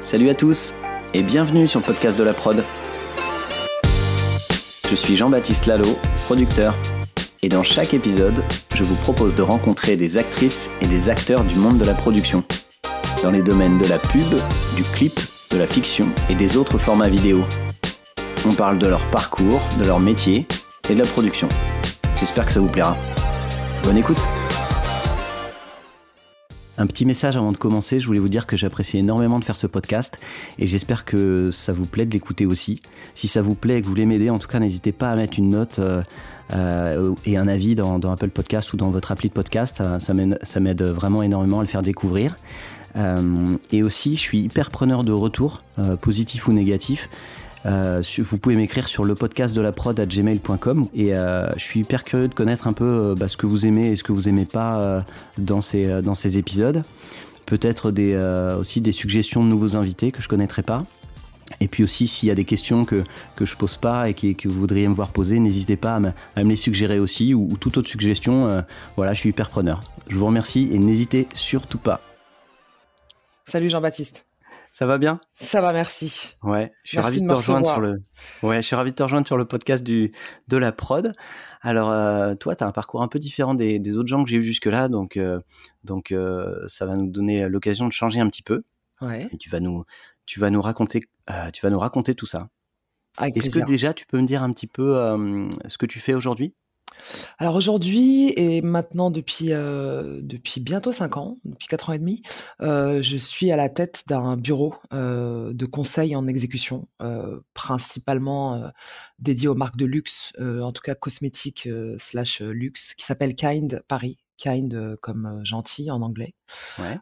Salut à tous et bienvenue sur le podcast de la prod. Je suis Jean-Baptiste Lalo, producteur, et dans chaque épisode, je vous propose de rencontrer des actrices et des acteurs du monde de la production, dans les domaines de la pub, du clip, de la fiction et des autres formats vidéo. On parle de leur parcours, de leur métier et de la production. J'espère que ça vous plaira. Bonne écoute un petit message avant de commencer, je voulais vous dire que j'apprécie énormément de faire ce podcast et j'espère que ça vous plaît de l'écouter aussi. Si ça vous plaît et que vous voulez m'aider, en tout cas n'hésitez pas à mettre une note euh, euh, et un avis dans, Apple Podcast ou dans votre appli de podcast, ça, m'aide vraiment énormément à le faire découvrir. Euh, et aussi, je suis hyper preneur de retours, positifs ou négatifs. Euh, vous pouvez m'écrire sur le podcast de la prod à gmail.com et euh, je suis hyper curieux de connaître un peu euh, bah, ce que vous aimez et ce que vous aimez pas dans, ces, dans ces épisodes. Peut-être aussi des suggestions de nouveaux invités que je connaîtrais pas. Et puis aussi, s'il y a des questions que, que je pose pas et que, vous voudriez me voir poser, n'hésitez pas à me, les suggérer aussi ou toute autre suggestion. voilà, je suis hyper preneur. Je vous remercie et n'hésitez surtout pas. Salut Jean-Baptiste. Ça va bien? Ça va, merci. Ouais, je suis ravi de, te rejoindre sur le. Ouais, je suis ravi de te rejoindre sur le podcast du de la prod. Alors, euh, toi, tu as un parcours un peu différent des, des autres gens que j'ai eu jusque-là, donc euh, donc euh, ça va nous donner l'occasion de changer un petit peu. Ouais. Et tu vas nous tu vas nous raconter tu vas nous raconter tout ça. Est-ce que déjà tu peux me dire un petit peu ce que tu fais aujourd'hui? Alors aujourd'hui et maintenant depuis euh, depuis bientôt cinq ans, depuis quatre ans et demi, euh, je suis à la tête d'un bureau euh, de conseil en exécution, principalement dédié aux marques de luxe, en tout cas cosmétiques slash luxe, qui s'appelle Kind Paris. Kind comme gentil en anglais. Ouais.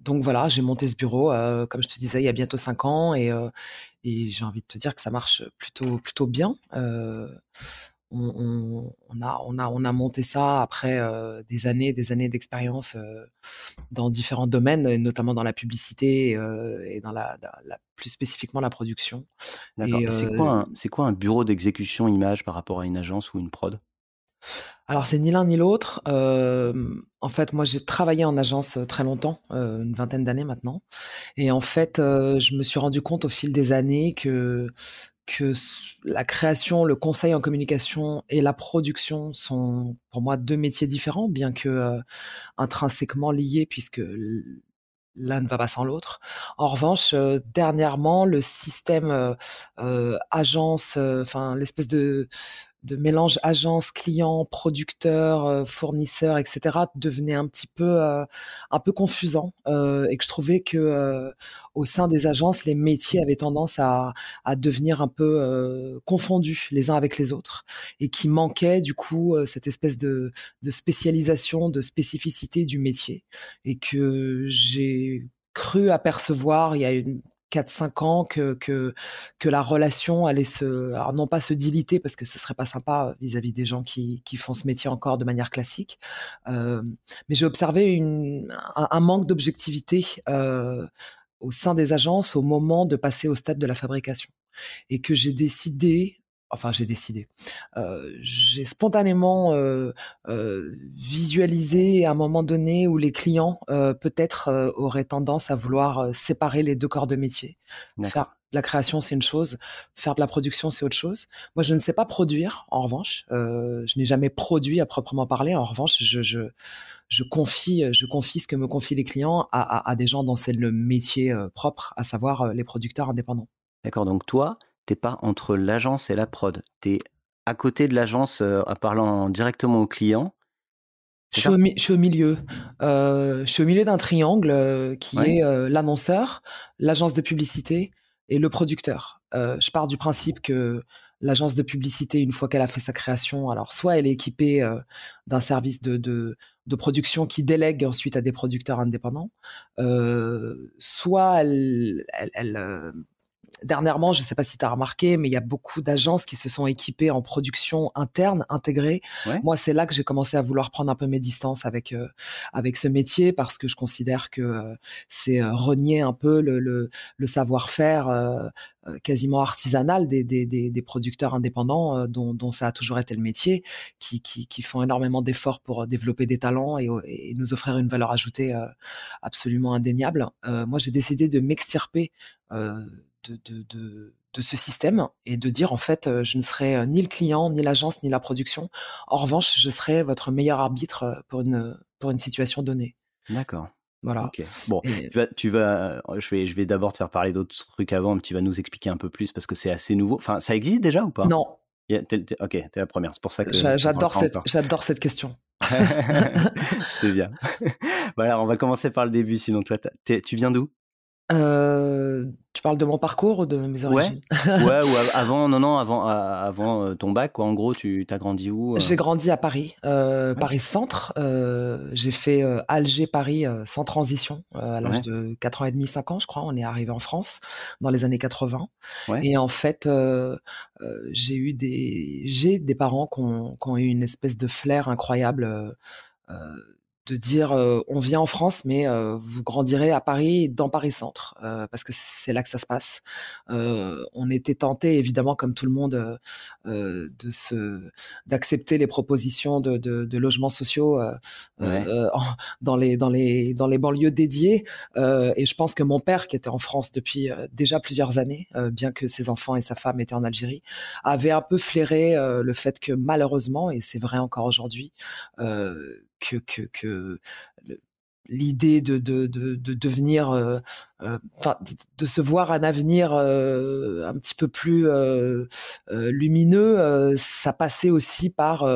donc voilà, j'ai monté ce bureau, comme je te disais, il y a bientôt cinq ans, et, et j'ai envie de te dire que ça marche plutôt plutôt bien on, a, on, a, on a monté ça après euh, des années, des années d'expérience euh, dans différents domaines, notamment dans la publicité euh, et dans la, plus spécifiquement la production. C'est quoi, quoi, un bureau d'exécution image par rapport à une agence ou une prod? Alors c'est ni l'un ni l'autre. en fait, moi j'ai travaillé en agence très longtemps, une vingtaine d'années maintenant, et en fait, je me suis rendu compte au fil des années que que la création, le conseil en communication et la production sont pour moi deux métiers différents, bien que euh, intrinsèquement liés, puisque l'un ne va pas sans l'autre. En revanche, euh, dernièrement, le système euh, agence, enfin l'espèce de de mélange agence, client, producteur, euh, fournisseur, etc. devenait un petit peu euh, un peu confusant euh, et que je trouvais que au sein des agences, les métiers avaient tendance à, à devenir un peu confondus les uns avec les autres et qui manquait du coup cette espèce de, de spécialisation, de spécificité du métier et que j'ai cru apercevoir il y a une 4-5 ans que, que, que la relation allait se, alors non pas se diliter parce que ce serait pas sympa vis-à-vis des gens qui, qui font ce métier encore de manière classique, euh, mais j'ai observé une, un, manque d'objectivité euh, au sein des agences au moment de passer au stade de la fabrication et que j'ai décidé enfin j'ai décidé. Euh, j'ai spontanément euh, euh, visualisé à un moment donné où les clients peut-être auraient tendance à vouloir séparer les deux corps de métier. Faire de la création, c'est une chose, faire de la production, c'est autre chose. Moi, je ne sais pas produire, en revanche. je n'ai jamais produit à proprement parler. En revanche, je, je, je, confie, je confie ce que me confient les clients à, à, à des gens dont c'est le métier propre, à savoir les producteurs indépendants. D'accord, donc toi, t'es pas entre l'agence et la prod. Tu es à côté de l'agence euh, en parlant directement au client. Je suis, au, milieu. Euh, je suis au milieu d'un triangle euh, qui est l'annonceur, l'agence de publicité et le producteur. je pars du principe que l'agence de publicité, une fois qu'elle a fait sa création, alors soit elle est équipée d'un service de, de, production qui délègue ensuite à des producteurs indépendants, soit elle, elle dernièrement, je ne sais pas si tu as remarqué, mais il y a beaucoup d'agences qui se sont équipées en production interne, intégrée. Moi, c'est là que j'ai commencé à vouloir prendre un peu mes distances avec euh, avec ce métier parce que je considère que euh, c'est euh, renier un peu le, le, le savoir-faire quasiment artisanal des, des, des, des producteurs indépendants dont, dont, ça a toujours été le métier, qui, qui, qui font énormément d'efforts pour développer des talents et, et, nous offrir une valeur ajoutée absolument indéniable. moi, j'ai décidé de m'extirper de, de, ce système et de dire en fait euh, je ne serai euh, ni le client ni l'agence ni la production en revanche je serai votre meilleur arbitre euh, pour une pour une situation donnée d'accord voilà. Bon, tu vas, je vais, je vais d'abord te faire parler d'autres trucs avant, mais tu vas nous expliquer un peu plus parce que c'est assez nouveau. Enfin, ça existe déjà ou pas? Non. ok, t'es la première. C'est pour ça que j'adore cette, j'adore cette question. c'est bien. voilà, on va commencer par le début. Sinon, toi, tu viens d'où? Euh, tu parles de mon parcours ou de mes origines? Ouais, ou avant, non, non, avant, avant euh, ton bac, quoi. En gros, tu as grandi où euh? J'ai grandi à Paris, Paris Centre. j'ai fait Alger-Paris sans transition à l'âge de 4 ans et demi, 5 ans, je crois. On est arrivé en France dans les années 80. Et en fait, j'ai eu des, j'ai des parents qui ont, qui ont, eu une espèce de flair incroyable de dire on vient en France mais vous grandirez à Paris dans Paris Centre parce que c'est là que ça se passe. on était tenté évidemment comme tout le monde de se d'accepter les propositions de, de, de, logements sociaux dans les dans les dans les banlieues dédiées et je pense que mon père qui était en France depuis déjà plusieurs années bien que ses enfants et sa femme étaient en Algérie avait un peu flairé le fait que malheureusement et c'est vrai encore aujourd'hui que, que, que l'idée de, de, de, de, devenir, euh, euh de, se voir un avenir euh, un petit peu plus euh, lumineux, ça passait aussi par,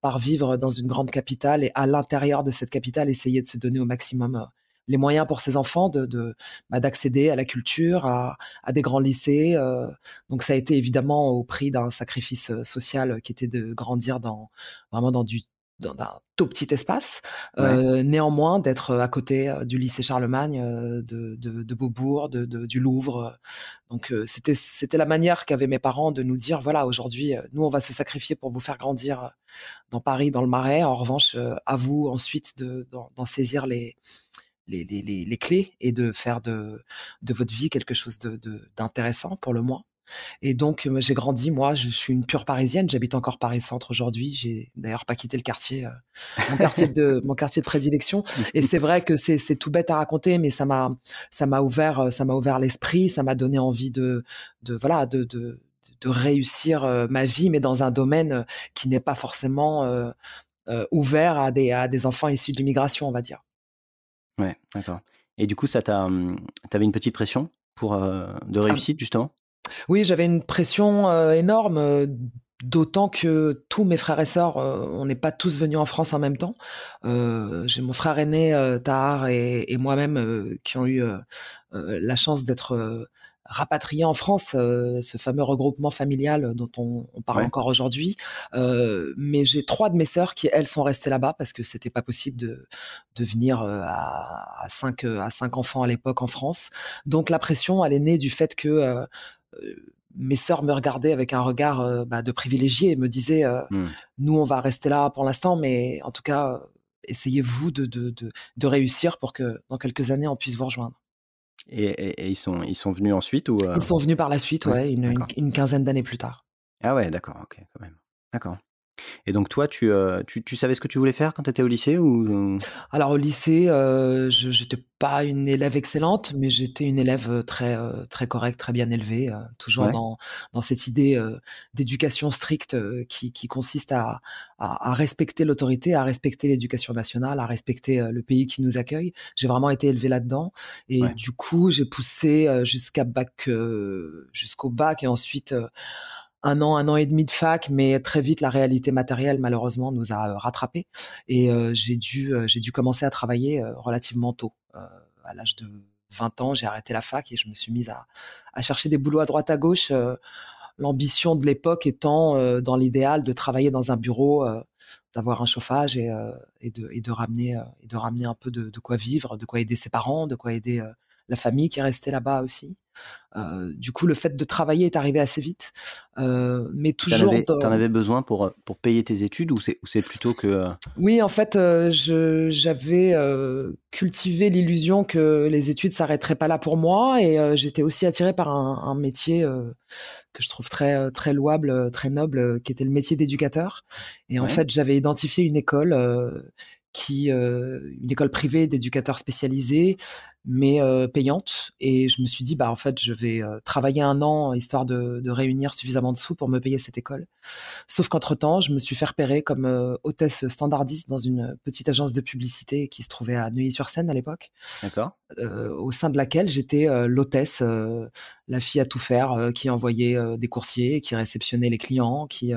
par vivre dans une grande capitale et à l'intérieur de cette capitale, essayer de se donner au maximum les moyens pour ses enfants de, bah, d'accéder à la culture, à, à des grands lycées. donc ça a été évidemment au prix d'un sacrifice social qui était de grandir dans vraiment dans du dans un tout petit espace. Euh, néanmoins, d'être à côté euh, du lycée Charlemagne, euh, de, de, de Beaubourg, de, de, du Louvre. Donc c'était c'était la manière qu'avaient mes parents de nous dire voilà aujourd'hui nous on va se sacrifier pour vous faire grandir dans Paris, dans le Marais. En revanche, à vous ensuite de d'en saisir les les, les, les, clés et de faire de, de votre vie quelque chose de d'intéressant pour le moins. Et donc, j'ai grandi, moi, je suis une pure parisienne, j'habite encore Paris Centre aujourd'hui, j'ai d'ailleurs pas quitté le quartier, euh, mon quartier de mon quartier de prédilection. Et c'est vrai que c'est tout bête à raconter, mais ça m'a ouvert ça ouvert l'esprit, ça m'a donné envie de de voilà de de de réussir euh, ma vie, mais dans un domaine qui n'est pas forcément ouvert à des à des enfants issus de l'immigration, on va dire. Ouais, d'accord. Et du coup, ça hum, t'avais une petite pression pour de ah réussite justement? Oui, j'avais une pression euh, énorme, euh, d'autant que tous mes frères et sœurs, euh, on n'est pas tous venus en France en même temps. J'ai mon frère aîné, Tahar, et, moi-même qui ont eu la chance d'être rapatriés en France, ce fameux regroupement familial dont on, parle encore aujourd'hui. mais j'ai trois de mes sœurs qui, elles, sont restées là-bas parce que c'était pas possible de, de venir à, à, cinq, à cinq enfants à l'époque en France. Donc la pression, elle est née du fait que euh, mes sœurs me regardaient avec un regard euh, bah, de privilégié et me disaient euh, mmh. nous on va rester là pour l'instant mais en tout cas essayez-vous de, de, de, réussir pour que dans quelques années on puisse vous rejoindre. Et, ils, sont, ils sont venus ensuite ou Ils sont venus par la suite, ouais, une, une, quinzaine d'années plus tard. Ah ouais, d'accord, ok, quand même. D'accord. Et donc toi, tu, euh, tu, tu, savais ce que tu voulais faire quand tu étais au lycée ou euh? Alors au lycée, euh, je n'étais pas une élève excellente, mais j'étais une élève très très correcte, très bien élevée, toujours dans, dans cette idée d'éducation stricte qui, qui consiste à, à, respecter l'autorité, à respecter l'éducation nationale, à respecter le pays qui nous accueille. J'ai vraiment été élevée là-dedans et du coup j'ai poussé jusqu'à bac, jusqu'au bac et ensuite un an, un an et demi de fac, mais très vite la réalité matérielle malheureusement nous a euh, rattrapés et euh, j'ai dû euh, j'ai dû commencer à travailler relativement tôt. à l'âge de 20 ans, j'ai arrêté la fac et je me suis mise à, chercher des boulots à droite à gauche. L'ambition de l'époque étant dans l'idéal de travailler dans un bureau, d'avoir un chauffage et, de, ramener de ramener un peu de, quoi vivre, de quoi aider ses parents, de quoi aider la famille qui est restée là-bas aussi. du coup, le fait de travailler est arrivé assez vite, mais toujours. T'en avais, avais, besoin pour pour payer tes études ou c'est c'est plutôt que. Oui, en fait, j'avais cultivé l'illusion que les études s'arrêteraient pas là pour moi et j'étais aussi attirée par un, un métier que je trouve très très louable, très noble, qui était le métier d'éducateur. Et en fait, j'avais identifié une école qui euh, une école privée d'éducateurs spécialisés mais euh, payante. Et je me suis dit, bah en fait, je vais euh, travailler un an histoire de, de, réunir suffisamment de sous pour me payer cette école. Sauf qu'entre temps, je me suis fait repérer comme euh, hôtesse standardiste dans une petite agence de publicité qui se trouvait à Neuilly-sur-Seine à l'époque. D'accord. au sein de laquelle j'étais l'hôtesse, la fille à tout faire, qui envoyait des coursiers, qui réceptionnait les clients, qui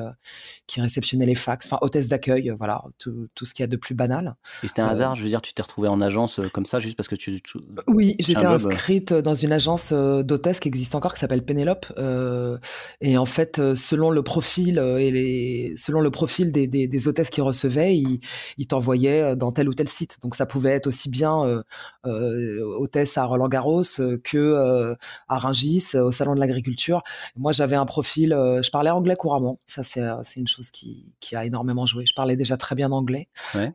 qui réceptionnait les fax, enfin hôtesse d'accueil, voilà, tout, tout ce qu'il y a de plus banal. Et c'était un hasard, je veux dire, tu t'es retrouvée en agence comme ça juste parce que tu oui, j'étais inscrite dans une agence euh, d'hôtesse qui existe encore, qui s'appelle Pénélope. Euh, et en fait, euh, selon le profil et les, selon le profil des, des, des hôtesses qui recevaient, ils, ils t'envoyaient dans tel ou tel site. Donc ça pouvait être aussi bien euh, hôtesse à Roland Garros que à Rungis, au salon de l'agriculture. Moi, j'avais un profil, je parlais anglais couramment. Ça, c'est c'est une chose qui, qui a énormément joué. Je parlais déjà très bien anglais. Ouais.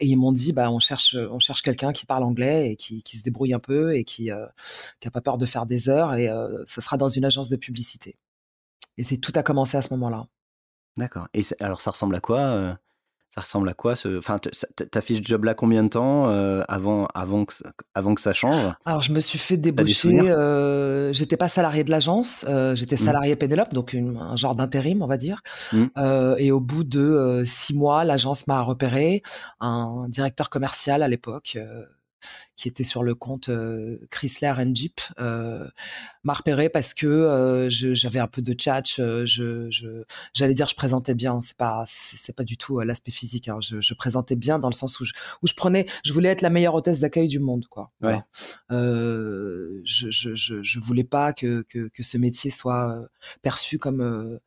et ils m'ont dit, bah, on cherche, on cherche quelqu'un qui parle anglais et qui, qui se débrouille un peu et qui euh, qui a pas peur de faire des heures et euh, ça sera dans une agence de publicité. Et c'est tout a commencé à ce moment-là. D'accord. Et alors ça ressemble à quoi euh, ça ressemble à quoi ce... Enfin, t'as fait ce job-là combien de temps avant, avant, que, avant que ça change? Alors, je me suis fait débaucher. Euh, j'étais pas salarié de l'agence, j'étais mmh. salarié Pénélope, donc un genre d'intérim, on va dire. Mmh. et au bout de six mois, l'agence m'a repéré, un directeur commercial à l'époque qui était sur le compte euh, Chrysler and Jeep, euh, m'a repéré parce que euh, j'avais un peu de chat. Je, j'allais dire, je présentais bien. C'est pas, c'est pas du tout l'aspect physique. Hein. Je, présentais bien dans le sens où je, où je prenais, je voulais être la meilleure hôtesse d'accueil du monde, quoi. Ouais. je, je, je, voulais pas que, que, que ce métier soit perçu comme,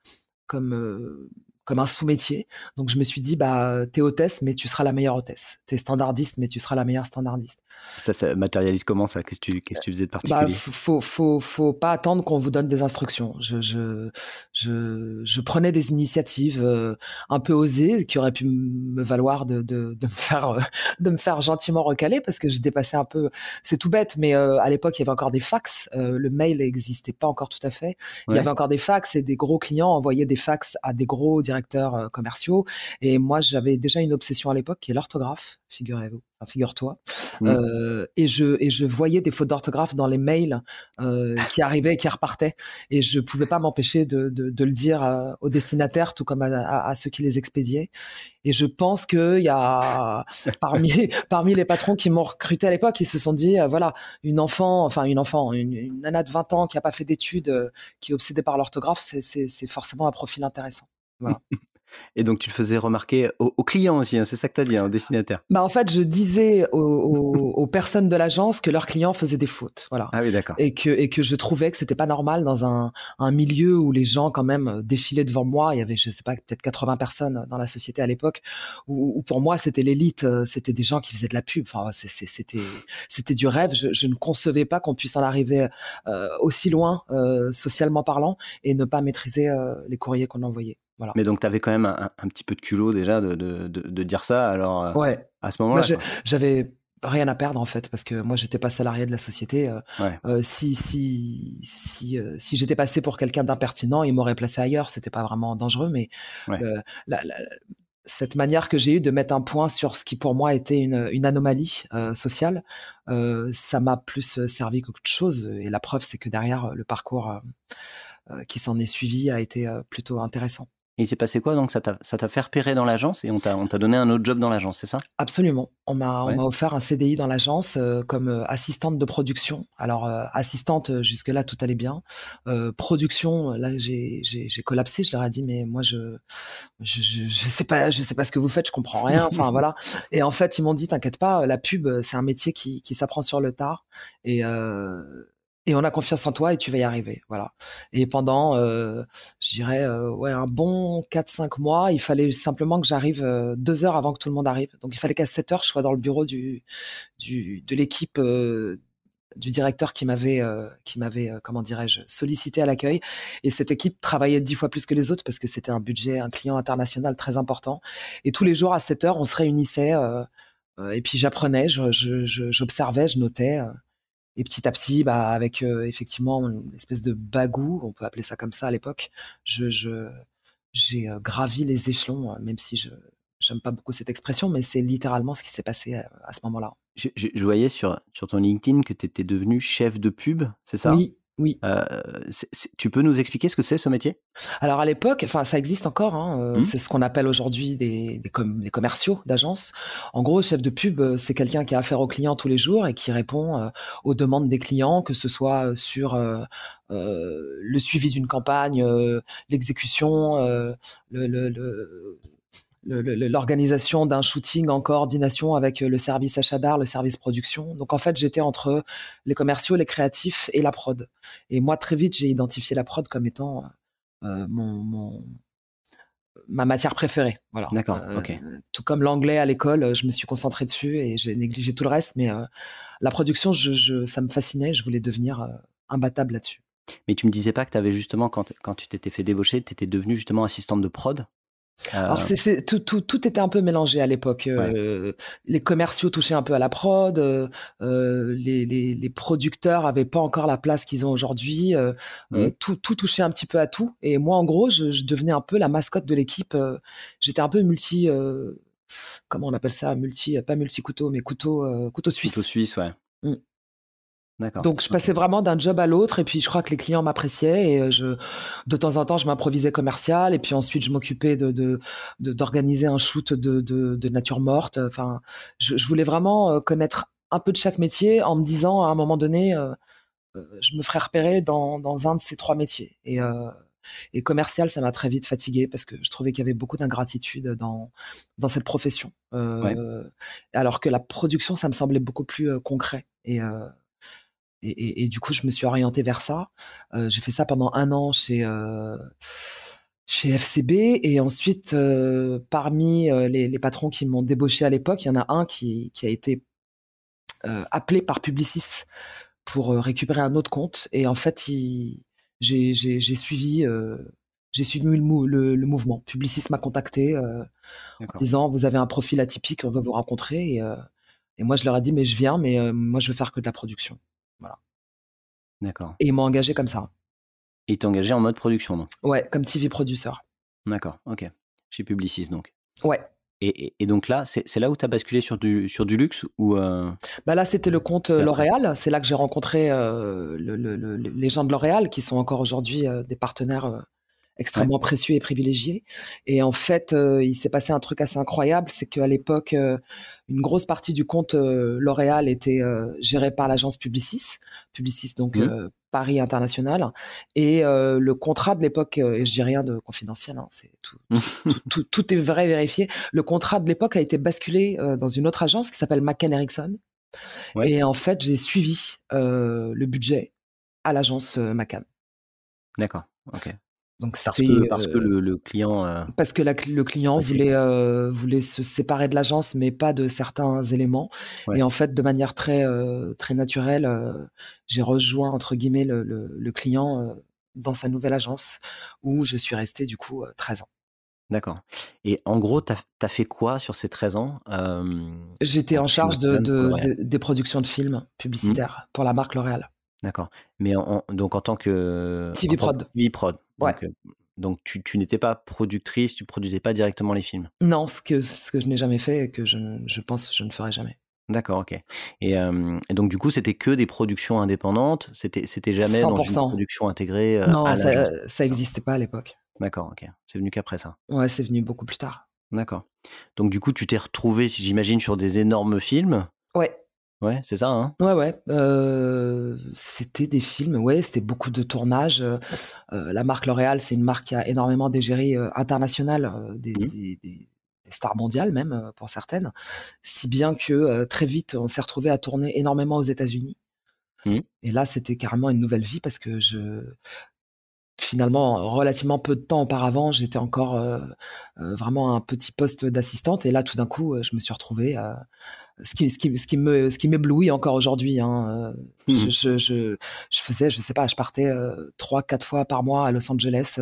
comme comme un sous-métier. Donc je me suis dit, bah, t'es hôtesse, mais tu seras la meilleure hôtesse. T'es standardiste, mais tu seras la meilleure standardiste. Ça, ça matérialise comment ça? Qu'est-ce que tu, qu'est-ce que tu faisais de bah, particulier? bah, faut, faut, faut pas attendre qu'on vous donne des instructions. Je, je, je, je prenais des initiatives euh, un peu osées qui auraient pu me valoir de, de, de me faire, euh, de me faire gentiment recaler parce que je dépassais un peu. C'est tout bête, mais euh, à l'époque il y avait encore des fax. le mail n'existait pas encore tout à fait. Il y avait encore des fax et des gros clients envoyaient des fax à des gros directeurs euh, commerciaux. Et moi, j'avais déjà une obsession à l'époque qui est l'orthographe, figurez-vous, enfin, figure-toi. Mmh. Euh, et je et je voyais des fautes d'orthographe dans les mails euh, qui arrivaient et qui repartaient. Et je pouvais pas m'empêcher de, de, de, le dire euh, aux destinataires, tout comme à, à, ceux qui les expédiaient. Et je pense qu'il y a parmi parmi les patrons qui m'ont recruté à l'époque, ils se sont dit voilà une enfant, enfin une enfant, une, une nana de 20 ans qui a pas fait d'études, qui est obsédée par l'orthographe, c'est forcément un profil intéressant. Voilà. Et donc, tu le faisais remarquer aux, clients aussi, hein, c'est ça que tu as dit, hein, aux destinataires. Bah, en fait, je disais aux, personnes de l'agence que leurs clients faisaient des fautes. Voilà. Ah oui, d'accord. Et que, et que je trouvais que c'était pas normal dans un, un milieu où les gens, quand même, défilaient devant moi. Il y avait, je sais pas, peut-être 80 personnes dans la société à l'époque, où, pour moi, c'était l'élite. Euh, c'était des gens qui faisaient de la pub. Enfin, c'était, c'était du rêve. Je, je, ne concevais pas qu'on puisse en arriver euh, aussi loin, euh, socialement parlant, et ne pas maîtriser les courriers qu'on envoyait. Mais donc, tu avais quand même un, petit peu de culot déjà de, de, de, dire ça. Alors, euh, ouais. à ce moment-là. J'avais rien à perdre en fait parce que moi j'étais pas salarié de la société euh, euh, si si si si j'étais passé pour quelqu'un d'impertinent il m'aurait placé ailleurs c'était pas vraiment dangereux mais la, cette manière que j'ai eue de mettre un point sur ce qui pour moi était une, une anomalie sociale ça m'a plus servi qu'autre chose et la preuve c'est que derrière le parcours qui s'en est suivi a été plutôt intéressant et il s'est passé quoi donc? Ça t'a fait repérer dans l'agence et on t'a donné un autre job dans l'agence, c'est ça? Absolument. On m'a offert un CDI dans l'agence euh, comme euh, assistante de production. Alors euh, assistante jusque là tout allait bien. production là j'ai collapsé. Je leur ai dit mais moi je je, je je, sais pas je sais pas ce que vous faites. Je comprends rien. Enfin voilà. Et en fait ils m'ont dit t'inquiète pas la pub c'est un métier qui qui s'apprend sur le tard et et on a confiance en toi et tu vas y arriver voilà et pendant euh, je dirais euh, ouais un bon 4 5 mois il fallait simplement que j'arrive euh, deux heures avant que tout le monde arrive donc il fallait qu'à 7 heures je sois dans le bureau du du de l'équipe du directeur qui m'avait, qui m'avait, comment dirais-je, sollicité à l'accueil. Et cette équipe travaillait dix fois plus que les autres parce que c'était un budget, un client international très important. Et tous les jours à 7 heures, on se réunissait. et puis j'apprenais, j'observais, je, notais. Et petit à petit, bah, avec effectivement une espèce de bagou, on peut appeler ça comme ça à l'époque, je, j'ai gravi les échelons, même si je j'aime pas beaucoup cette expression, mais c'est littéralement ce qui s'est passé à, ce moment-là. Je, je, voyais sur, sur ton LinkedIn que tu étais devenu chef de pub, c'est ça? Oui, oui. Euh, tu peux nous expliquer ce que c'est ce métier? Alors à l'époque, enfin ça existe encore. Hein, euh, mmh. C'est ce qu'on appelle aujourd'hui des, des, commerciaux d'agence. En gros, chef de pub, euh, c'est quelqu'un qui a affaire aux clients tous les jours et qui répond aux demandes des clients, que ce soit sur le suivi d'une campagne, l'exécution, le, le l'organisation d'un shooting en coordination avec euh, le service achat d'art, le service production. Donc en fait, j'étais entre les commerciaux, les créatifs et la prod. Et moi, très vite, j'ai identifié la prod comme étant euh, mon, ma matière préférée. Voilà. D'accord. Euh, ok. Tout comme l'anglais à l'école, je me suis concentré dessus et j'ai négligé tout le reste. Mais la production, je, ça me fascinait. Je voulais devenir imbattable là-dessus. Mais tu me disais pas que tu avais justement, quand, quand tu t'étais fait débaucher, tu étais devenue justement assistante de prod? Alors euh. c'est, tout, tout, tout, était un peu mélangé à l'époque. Euh, les commerciaux touchaient un peu à la prod, euh, les, les, les, producteurs avaient pas encore la place qu'ils ont aujourd'hui. Mmh. tout, tout touchait un petit peu à tout. Et moi, en gros, je, je devenais un peu la mascotte de l'équipe. J'étais un peu multi, comment on appelle ça, multi, pas multi couteau, mais couteau, couteau suisse. Couteau suisse, ouais. Mmh. Donc je passais vraiment d'un job à l'autre et puis je crois que les clients m'appréciaient et euh, je de temps en temps je m'improvisais commercial et puis ensuite je m'occupais de d'organiser un shoot de, de, nature morte. Enfin, je, voulais vraiment euh, connaître un peu de chaque métier en me disant à un moment donné euh, je me ferais repérer dans, dans un de ces trois métiers et et commercial, ça m'a très vite fatigué parce que je trouvais qu'il y avait beaucoup d'ingratitude dans dans cette profession. Alors que la production, ça me semblait beaucoup plus concret. Et, et, du coup, je me suis orientée vers ça. Euh, j'ai fait ça pendant un an chez euh, chez FCB et ensuite, euh, parmi les, patrons qui m'ont débauché à l'époque, il y en a un qui, a été appelé par Publicis pour récupérer un autre compte et en fait, j'ai suivi j'ai suivi le, le, mouvement. Publicis m'a contacté en disant vous avez un profil atypique, on veut vous rencontrer et, et moi je leur ai dit mais je viens mais moi je veux faire que de la production. D'accord. Et ils m'ont engagé comme ça. Ils t'ont engagé en mode production, donc? Ouais, comme TV producer. D'accord, ok. Chez Publicis, donc. Ouais. Et, et, donc là, c'est là où tu as basculé sur du, sur du luxe ou euh, bah Là, c'était le compte euh, L'Oréal. C'est là que j'ai rencontré euh, les gens de L'Oréal, qui sont encore aujourd'hui des partenaires extrêmement précieux et privilégié. Et en fait, euh, il s'est passé un truc assez incroyable, c'est qu'à l'époque, euh, une grosse partie du compte euh, L'Oréal était gérée par l'agence Publicis, Publicis donc mmh. Paris International, et le contrat de l'époque, et je dis rien de confidentiel, hein, c'est tout, tout, tout, est vrai vérifié. Le contrat de l'époque a été basculé dans une autre agence qui s'appelle McCann Erickson. Et en fait, j'ai suivi le budget à l'agence McCann. D'accord. Ok. Donc parce que, parce que le, le client. Euh, parce que le client voulait euh, voulait se séparer de l'agence, mais pas de certains éléments. Et en fait, de manière très euh, très naturelle, j'ai rejoint entre guillemets le, le, client dans sa nouvelle agence, où je suis resté du coup 13 ans. D'accord. Et en gros, tu as, fait quoi sur ces 13 ans J'étais en charge de, de, des productions de films mmh. publicitaires pour la marque L'Oréal. D'accord. Mais en, donc en tant que TV prod. TV prod. Donc, donc tu, tu n'étais pas productrice, tu produisais pas directement les films? Non, ce que ce que je n'ai jamais fait et que je, je pense que je ne ferai jamais. D'accord, ok. Et, euh, et, donc du coup, c'était que des productions indépendantes? C'était c'était jamais 100%. dans une production intégrée. Euh, non, ça ça n'existait pas à l'époque. D'accord, ok. C'est venu qu'après ça. Ouais, c'est venu beaucoup plus tard. D'accord. Donc du coup, tu t'es retrouvé, j'imagine, sur des énormes films? Ouais. C'est ça, hein Ouais, ouais. Euh, c'était des films, ouais, c'était beaucoup de tournages. Euh, la marque L'Oréal, c'est une marque qui a énormément d'égérie euh, internationale, mmh. des, des, stars mondiales même, pour certaines. Si bien que très vite, on s'est retrouvé à tourner énormément aux États-Unis. Mmh. Et là, c'était carrément une nouvelle vie parce que je finalement, relativement peu de temps auparavant, j'étais encore vraiment un petit poste d'assistante. Et là, tout d'un coup, je me suis retrouvée ce qui, ce qui, ce qui me, ce qui m'éblouit encore aujourd'hui. Hein. Mmh je, je, je, faisais, je sais pas, je partais trois, quatre fois par mois à Los Angeles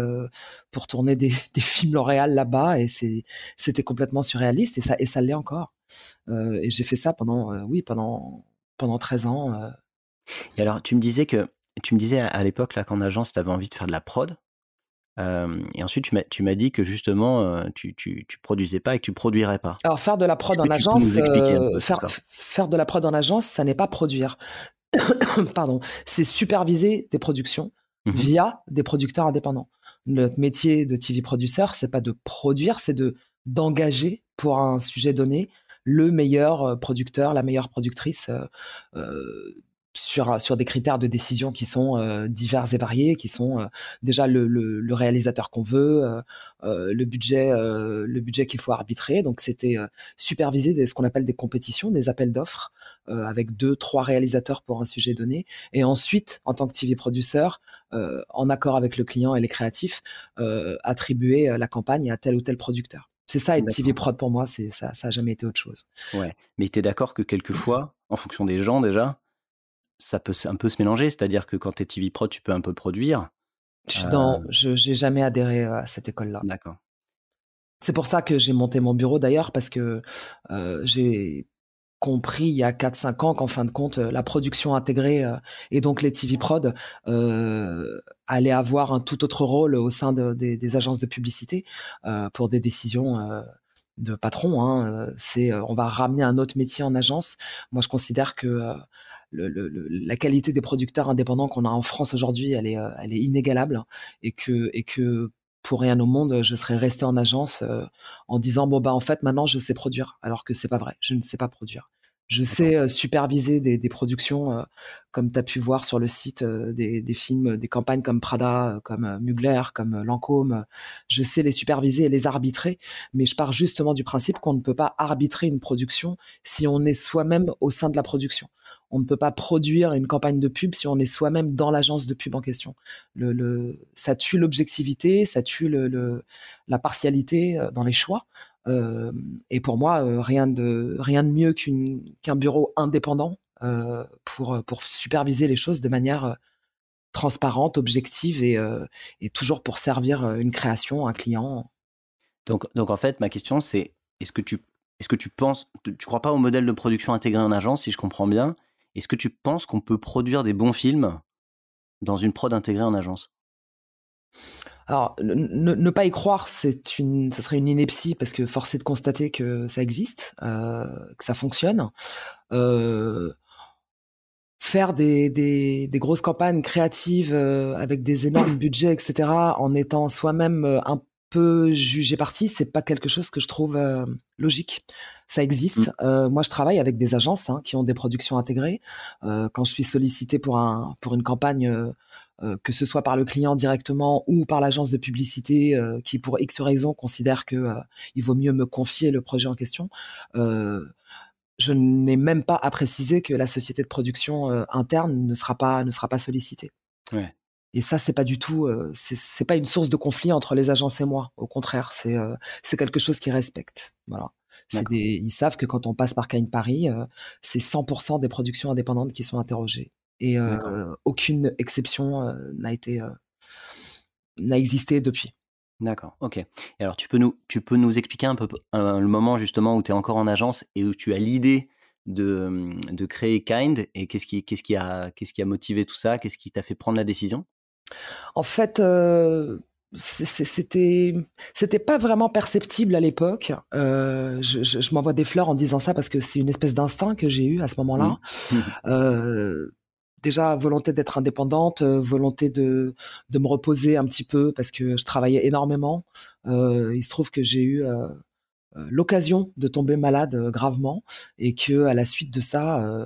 pour tourner des, des films L'Oréal là-bas, et c'est, c'était complètement surréaliste, et ça, et ça l'est encore. et j'ai fait ça pendant, oui, pendant, pendant 13 ans. Et alors, tu me disais que, tu me disais à, l'époque là qu'en agence, tu avais envie de faire de la prod. et ensuite, tu m'as dit que justement, tu, tu, tu, produisais pas et que tu produirais pas. Alors, faire de la prod en agence, faire, faire de la prod en agence, ça n'est pas produire. Pardon, c'est superviser des productions mmh via des producteurs indépendants. Notre métier de TV produceur, c'est pas de produire, c'est de d'engager pour un sujet donné le meilleur producteur, la meilleure productrice sur, sur des critères de décision qui sont euh, divers et variés, qui sont euh, déjà le, le, le réalisateur qu'on veut, euh, euh le budget, euh, le budget qu'il faut arbitrer. Donc c'était superviser des, ce qu'on appelle des compétitions, des appels d'offres avec deux, trois réalisateurs pour un sujet donné, et ensuite en tant que TV produceur, en accord avec le client et les créatifs, attribuer la campagne à tel ou tel producteur. C'est ça être TV prod pour moi, c'est ça, ça a jamais été autre chose. Ouais, mais tu es d'accord que quelquefois, en fonction des gens déjà, ça peut un peu se mélanger. C'est-à-dire que quand tu es TV Pro, tu peux un peu produire. Non, euh je n'ai jamais adhéré à cette école-là. D'accord. C'est pour ça que j'ai monté mon bureau d'ailleurs, parce que euh, j'ai compris il y a 4-5 ans qu'en fin de compte, la production intégrée et donc les TV prod euh, allaient avoir un tout autre rôle au sein des, des, agences de publicité pour des décisions de patron. Hein, c'est on va ramener un autre métier en agence. Moi, je considère que le, la qualité des producteurs indépendants qu'on a en France aujourd'hui, elle est, euh, elle est inégalable. Et que, et que pour rien au monde, je serais resté en agence euh, en disant bon bah en fait maintenant je sais produire, alors que c'est pas vrai, je ne sais pas produire. Je sais euh, superviser des, des productions, comme tu as pu voir sur le site, des, des, films, des campagnes comme Prada, comme Mugler, comme Lancôme. Je sais les superviser et les arbitrer, mais je pars justement du principe qu'on ne peut pas arbitrer une production si on est soi-même au sein de la production on ne peut pas produire une campagne de pub si on est soi-même dans l'agence de pub en question. Ça tue l'objectivité, ça tue la partialité euh, dans les choix. Euh, et pour moi, euh, rien de mieux qu'un bureau indépendant pour pour superviser les choses de manière transparente, objective et, et toujours pour servir une création, un client. Donc donc en fait, ma question c'est est-ce que tu est-ce que tu penses, tu crois pas au modèle de production intégré en agence, si je comprends bien est-ce que tu penses qu'on peut produire des bons films dans une prod intégrée en agence? Alors, ne, pas y croire, c'est une, ça serait une ineptie parce que force est de constater que ça existe, euh, que ça fonctionne. Euh, faire des, des, grosses campagnes créatives euh, avec des énormes budgets, etc., en étant soi-même un peu jugé parti, c'est pas quelque chose que je trouve logique ça existe. Mmh. Euh, moi, je travaille avec des agences hein, qui ont des productions intégrées. Euh, quand je suis sollicité pour un pour une campagne, euh, que ce soit par le client directement ou par l'agence de publicité, qui pour X raisons considère que il vaut mieux me confier le projet en question. Je n'ai même pas à préciser que la société de production interne ne sera pas ne sera pas sollicitée. Ouais. Et ça, c'est pas du tout, c'est pas une source de conflit entre les agences et moi. Au contraire, c'est c'est quelque chose qui respecte. Voilà. Des, ils savent que quand on passe par Cain Paris, euh, c'est 100% des productions indépendantes qui sont interrogées. Et euh, aucune exception euh, n'a été n'a existé depuis. D'accord, ok. Et alors, tu peux nous, tu peux nous expliquer un peu le moment justement où tu es encore en agence et où tu as l'idée de, de créer Kind et qu'est-ce qui, qu'est-ce qui, a, qu'est-ce qui a motivé tout ça? Qu'est-ce qui t'a fait prendre la décision? En fait, c'était c'était pas vraiment perceptible à l'époque. Euh, je, je, je m'envoie des fleurs en disant ça parce que c'est une espèce d'instinct que j'ai eu à ce moment-là. Mmh. Euh, déjà volonté d'être indépendante, euh, volonté de de me reposer un petit peu parce que je travaillais énormément. Euh, il se trouve que j'ai eu euh, euh, l'occasion de tomber malade gravement et que à la suite de ça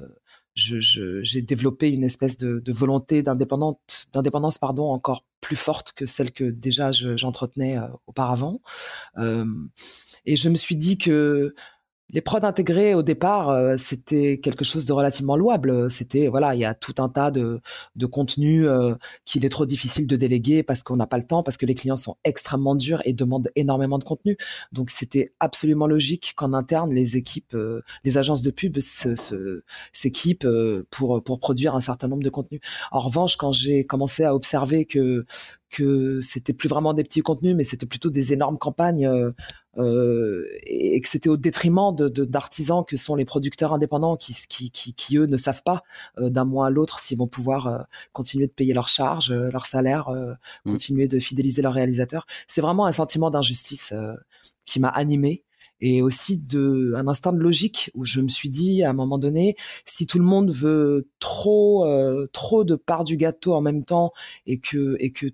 j'ai développé une espèce de, de volonté d'indépendance, pardon, encore plus forte que celle que déjà j'entretenais euh, auparavant. Euh, et je me suis dit que les prods intégrés au départ, euh, c'était quelque chose de relativement louable. C'était voilà, il y a tout un tas de de contenus euh, qu'il est trop difficile de déléguer parce qu'on n'a pas le temps, parce que les clients sont extrêmement durs et demandent énormément de contenu. Donc c'était absolument logique qu'en interne les équipes, euh, les agences de pub s'équipent pour pour produire un certain nombre de contenus. En revanche, quand j'ai commencé à observer que que c'était plus vraiment des petits contenus, mais c'était plutôt des énormes campagnes euh, euh, et que c'était au détriment de d'artisans que sont les producteurs indépendants qui, qui, qui, qui eux ne savent pas euh, d'un mois à l'autre s'ils vont pouvoir euh, continuer de payer leurs charges, euh, leurs salaires, mmh. continuer de fidéliser leurs réalisateurs. C'est vraiment un sentiment d'injustice qui m'a animé et aussi de un instinct de logique où je me suis dit à un moment donné si tout le monde veut trop trop de part du gâteau en même temps et que et que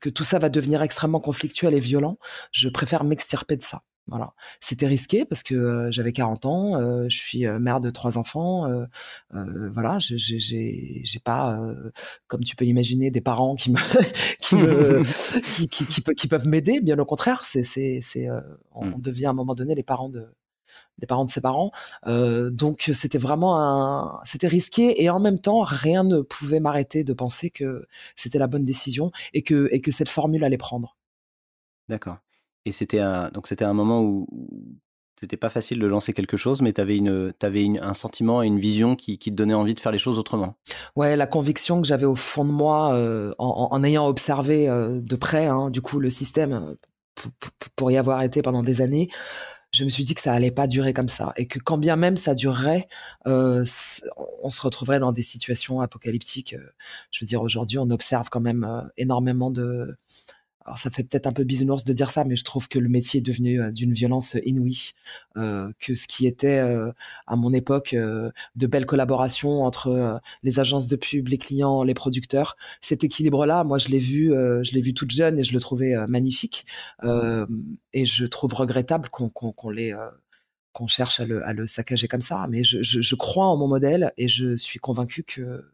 que tout ça va devenir extrêmement conflictuel et violent, je préfère m'extirper de ça. Voilà, c'était risqué parce que euh, j'avais 40 ans, euh, je suis euh, mère de trois enfants, voilà, j'ai pas, comme tu peux l'imaginer, des parents qui me qui me qui, qui, qui, qui, peuvent m'aider. Bien au contraire, c'est c'est c'est on mmh. devient à un moment donné les parents de des parents de ses parents. Euh, donc c'était vraiment un, c'était risqué et en même temps rien ne pouvait m'arrêter de penser que c'était la bonne décision et que et que cette formule allait prendre. D'accord. Et c'était un, donc c'était un moment où c'était pas facile de lancer quelque chose, mais tu avais, une, avais une, un sentiment et une vision qui, qui, te donnait envie de faire les choses autrement. Ouais, la conviction que j'avais au fond de moi, euh, en, en, ayant observé euh, de près, hein, du coup, le système, euh, pour y avoir été pendant des années, je me suis dit que ça allait pas durer comme ça et que quand bien même ça durerait, euh, on se retrouverait dans des situations apocalyptiques. Euh, je veux dire, aujourd'hui, on observe quand même euh, énormément de alors ça fait peut-être un peu bisounours de dire ça, mais je trouve que le métier est devenu euh, d'une violence inouïe, euh, que ce qui était euh, à mon époque euh, de belles collaborations entre euh, les agences de pub, les clients, les producteurs, cet équilibre-là, moi je l'ai vu, je l'ai vu toute jeune et je le trouvais magnifique, et je trouve regrettable qu'on cherche à le, à saccager comme ça. Mais je, crois en mon modèle et je suis convaincu que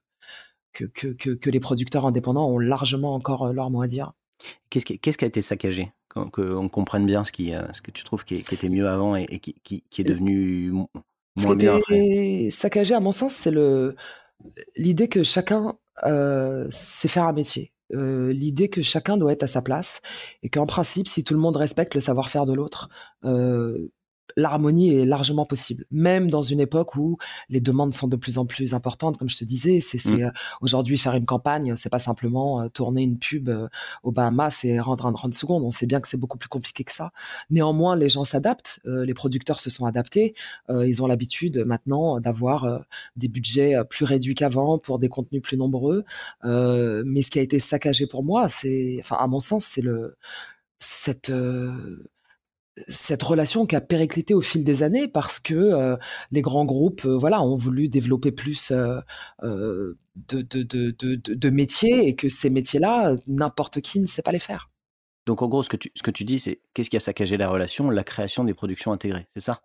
les producteurs indépendants ont largement encore leur mot à dire. Qu'est-ce qui, qu'est-ce qui a été saccagé? Qu'on comprenne bien ce, qui, euh, ce que tu trouves qui, qui était mieux avant et, et qui, qui, qui, est devenu moins ce bien après? Saccagé, à mon sens, c'est le l'idée que chacun euh, sait faire un métier. Euh, l'idée que chacun doit être à sa place et qu'en principe, si tout le monde respecte le savoir-faire de l'autre, euh, l'harmonie est largement possible, même dans une époque où les demandes sont de plus en plus importantes. Comme je te disais, c'est mmh. Euh, aujourd'hui faire une campagne, c'est pas simplement euh, tourner une pub euh, au Bahamas et rendre un 30 secondes. On sait bien que c'est beaucoup plus compliqué que ça. Néanmoins, les gens s'adaptent, les producteurs se sont adaptés. ils ont l'habitude maintenant d'avoir des budgets plus réduits qu'avant pour des contenus plus nombreux. mais ce qui a été saccagé pour moi, c'est, enfin à mon sens, c'est le cette cette relation qui a périclité au fil des années parce que euh, les grands groupes euh, voilà ont voulu développer plus euh, de, de, de, de, métiers et que ces métiers-là n'importe qui ne sait pas les faire. Donc en gros ce que tu, ce que tu dis c'est qu'est-ce qui a saccagé la relation? La création des productions intégrées, c'est ça?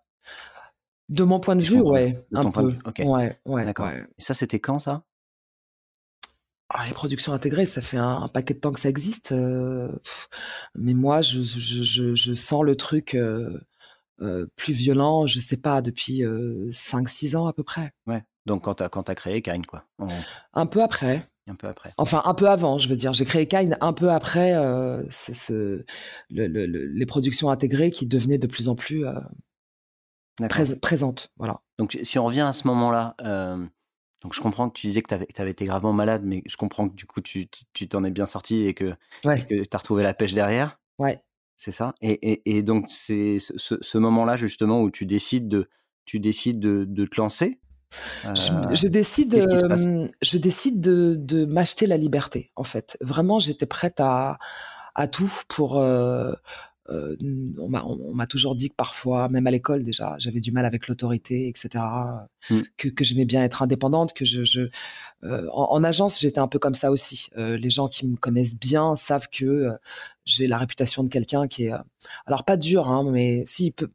De mon point de vue, ouais, un peu. Ouais, ouais, D'accord. Et ça c'était quand ça? Ah, les productions intégrées, ça fait un, un, paquet de temps que ça existe. Euh, mais moi, je, je, je, je, sens le truc euh, euh, plus violent, je sais pas, depuis 5-6 ans à peu près. Ouais. Donc quand tu as, as, créé Kine, quoi. Un peu après. Un peu après. Enfin, un peu avant, je veux dire. J'ai créé Kine un peu après ce, ce, le, le, les productions intégrées qui devenaient de plus en plus pré présentes. Voilà. Donc si on revient à ce moment-là, donc je comprends que tu disais que tu avais, été gravement malade, mais je comprends que du coup tu t'en es bien sorti et que tu as retrouvé la pêche derrière. Ouais. C'est ça? Et, et, et donc c'est ce, ce moment-là justement où tu décides de, tu décides de, de te lancer. Euh, je, je, décide, euh, je décide de, de m'acheter la liberté en fait. Vraiment, j'étais prête à, à tout pour euh, euh, on m'a toujours dit que parfois, même à l'école déjà, j'avais du mal avec l'autorité, etc. Mm. Que, que j'aimais bien être indépendante, que je, je euh, en, agence j'étais un peu comme ça aussi. Euh, les gens qui me connaissent bien savent que j'ai la réputation de quelqu'un qui est, alors pas dur, hein, mais si peut,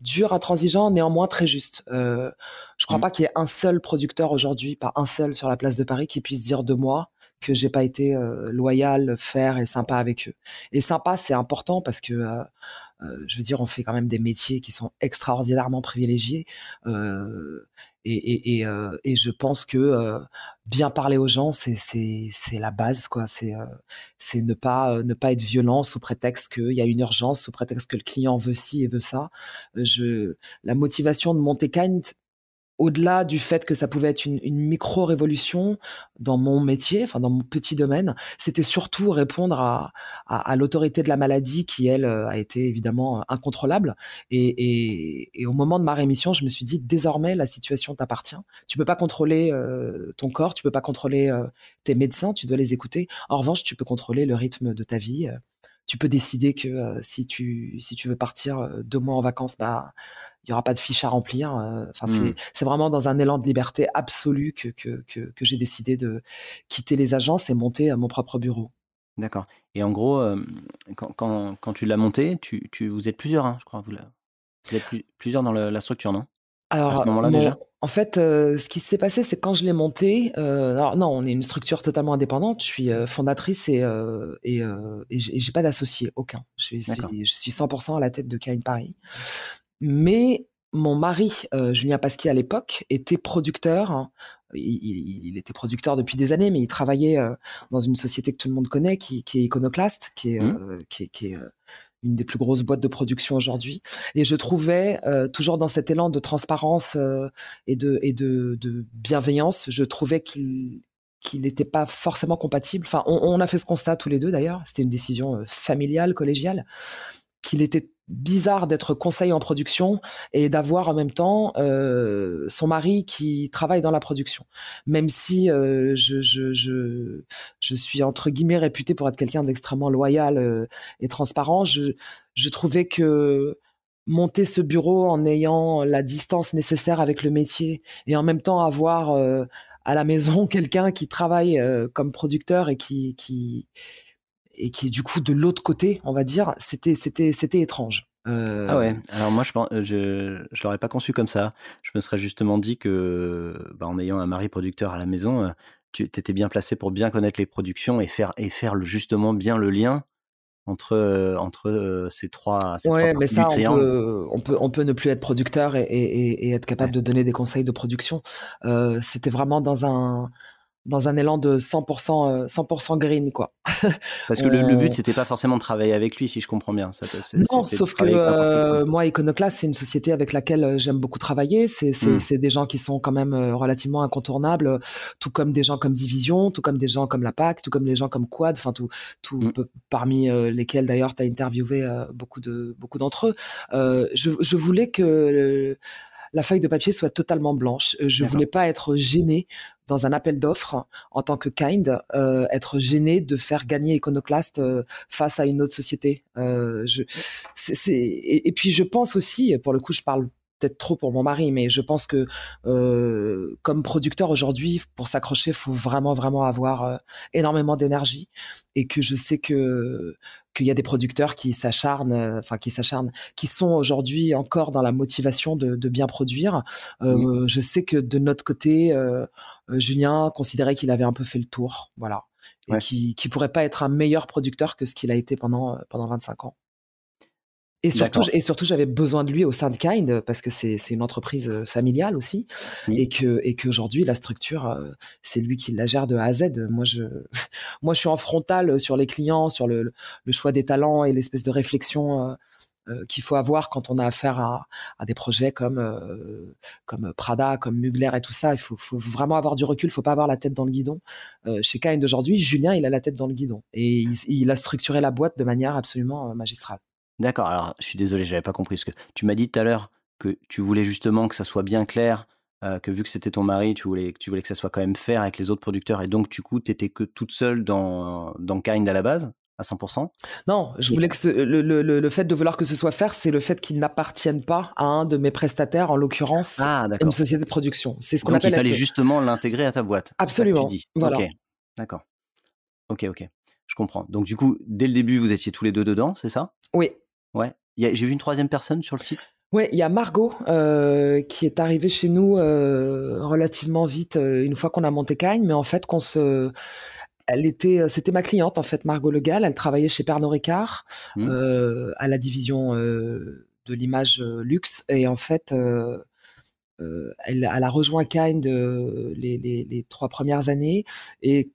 dur, intransigeant, néanmoins très juste. Je crois mm. pas qu'il y ait un seul producteur aujourd'hui, pas un seul sur la place de Paris, qui puisse dire de moi que j'ai pas été euh, loyal, faire et sympa avec eux. Et sympa, c'est important parce que euh, je veux dire, on fait quand même des métiers qui sont extraordinairement privilégiés. Et, et, et, euh, et, je pense que euh, bien parler aux gens, c'est c'est la base, quoi. C'est euh, c'est ne pas ne pas être violent sous prétexte qu'il y a une urgence, sous prétexte que le client veut ci et veut ça. Je la motivation de monter Kind, au-delà du fait que ça pouvait être une, micro-révolution dans mon métier, enfin dans mon petit domaine, c'était surtout répondre à, l'autorité de la maladie qui, elle, a été évidemment incontrôlable. Et, au moment de ma rémission, je me suis dit, désormais, la situation t'appartient. Tu peux pas contrôler euh, ton corps, tu peux pas contrôler euh, tes médecins, tu dois les écouter. En revanche, tu peux contrôler le rythme de ta vie. Euh, tu peux décider que si tu si tu veux partir deux mois en vacances, bah il y aura pas de fiche à remplir. Euh, enfin, mmh. c'est vraiment dans un élan de liberté absolue que, que, que, j'ai décidé de quitter les agences et monter mon propre bureau. D'accord. Et en gros, quand, quand, quand, tu l'as monté, tu, tu, vous êtes plusieurs, hein, je crois. Vous, vous êtes plusieurs dans la structure, non? Alors, à ce moment-là déjà? En fait, ce qui s'est passé, c'est quand je l'ai monté. Euh, alors non, on est une structure totalement indépendante. Je suis fondatrice et et, et j'ai pas d'associé aucun. Je suis, je suis 100% à la tête de Kain Paris. Mais mon mari, euh, Julien Pasquier à l'époque, était producteur. Hein. Il, était producteur depuis des années, mais il travaillait euh, dans une société que tout le monde connaît, qui, est Iconoclast, qui est, mmh. euh, qui est, une des plus grosses boîtes de production aujourd'hui. Et je trouvais, toujours dans cet élan de transparence et, de, et de, bienveillance, je trouvais qu'il qu'il n'était pas forcément compatible. Enfin, on, on, a fait ce constat tous les deux d'ailleurs. C'était une décision familiale, collégiale, qu'il était bizarre d'être conseiller en production et d'avoir en même temps euh, son mari qui travaille dans la production. Même si euh, je, je, je, je, suis entre guillemets réputée pour être quelqu'un d'extrêmement loyal euh, et transparent, je, je trouvais que monter ce bureau en ayant la distance nécessaire avec le métier et en même temps avoir à la maison quelqu'un qui travaille comme producteur et qui, qui et qui est du coup de l'autre côté, on va dire, c'était c'était c'était étrange. Ah ouais. Alors moi, je ne je, je l'aurais pas conçu comme ça. Je me serais justement dit que, bah, en ayant un mari producteur à la maison, tu étais bien placé pour bien connaître les productions et faire et faire justement bien le lien entre entre ces trois. Ces ouais, mais ça, on peut, on peut, on peut ne plus être producteur et, et, et être capable de donner des conseils de production. C'était vraiment dans un dans un élan de 100%, 100% euh, green, quoi. Parce que le, but, c'était pas forcément de travailler avec lui, si je comprends bien. Ça, non, sauf que euh, moi, Iconoclast, c'est une société avec laquelle euh, j'aime beaucoup travailler. C'est mmh. des gens qui sont quand même relativement incontournables, tout comme des gens comme Division, tout comme des gens comme la PAC, tout comme les gens comme Quad, enfin, tout, tout mmh. parmi lesquels d'ailleurs tu as interviewé beaucoup de beaucoup d'entre eux. Je, je, voulais que la feuille de papier soit totalement blanche. Euh, je voulais pas être gêné dans un appel d'offres en tant que kind, euh, être gêné de faire gagner Iconoclast euh, face à une autre société. je, c'est, et, et, puis je pense aussi, pour le coup, je parle peut-être trop pour mon mari, mais je pense que euh, comme producteur aujourd'hui, pour s'accrocher, faut vraiment vraiment avoir euh, énormément d'énergie et que je sais que qu'il y a des producteurs qui s'acharnent, euh, enfin qui s'acharnent, qui sont aujourd'hui encore dans la motivation de, de bien produire. Euh, Je sais que de notre côté, euh, Julien considérait qu'il avait un peu fait le tour, voilà, et qui qui pourrait pas être un meilleur producteur que ce qu'il a été pendant pendant 25 ans. Et surtout, et surtout, j'avais besoin de lui au sein de Kind parce que c'est une entreprise euh, familiale aussi, et que et qu'aujourd'hui la structure, euh, c'est lui qui la gère de A à Z. Moi, je moi, je suis en frontal sur les clients, sur le, le choix des talents et l'espèce de réflexion euh, qu'il faut avoir quand on a affaire à, à des projets comme comme Prada, comme Mugler et tout ça. Il faut, faut vraiment avoir du recul, il faut pas avoir la tête dans le guidon. chez Kind aujourd'hui, Julien, il a la tête dans le guidon et il, il a structuré la boîte de manière absolument magistrale. D'accord, alors je suis désolé, j'avais pas compris. ce que tu m'as dit tout à l'heure que tu voulais justement que ça soit bien clair, euh, que vu que c'était ton mari, tu voulais, tu voulais que ça soit quand même faire avec les autres producteurs, et donc du coup, tu étais que toute seule dans, dans Kind à la base, à 100%. Non, je voulais que le, le, le, fait de vouloir que ce soit faire, c'est le fait qu'il n'appartienne pas à un de mes prestataires, en l'occurrence, ah, une société de production. C'est ce qu'on appelle. Il fallait justement l'intégrer à ta boîte. Absolument. Voilà. D'accord. Ok, ok. Je comprends. Donc du coup, dès le début, vous étiez tous les deux dedans, c'est ça? Oui. Ouais. J'ai vu une troisième personne sur le site? Ouais, il y a Margot euh, qui est arrivée chez nous euh, relativement vite euh, une fois qu'on a monté Cagne, mais en fait qu'on se elle était, c'était ma cliente en fait, Margot Legal. Elle travaillait chez Pernod Ricard mmh. à la division de l'image luxe et en fait, elle, a rejoint Kind les, les, les, trois premières années et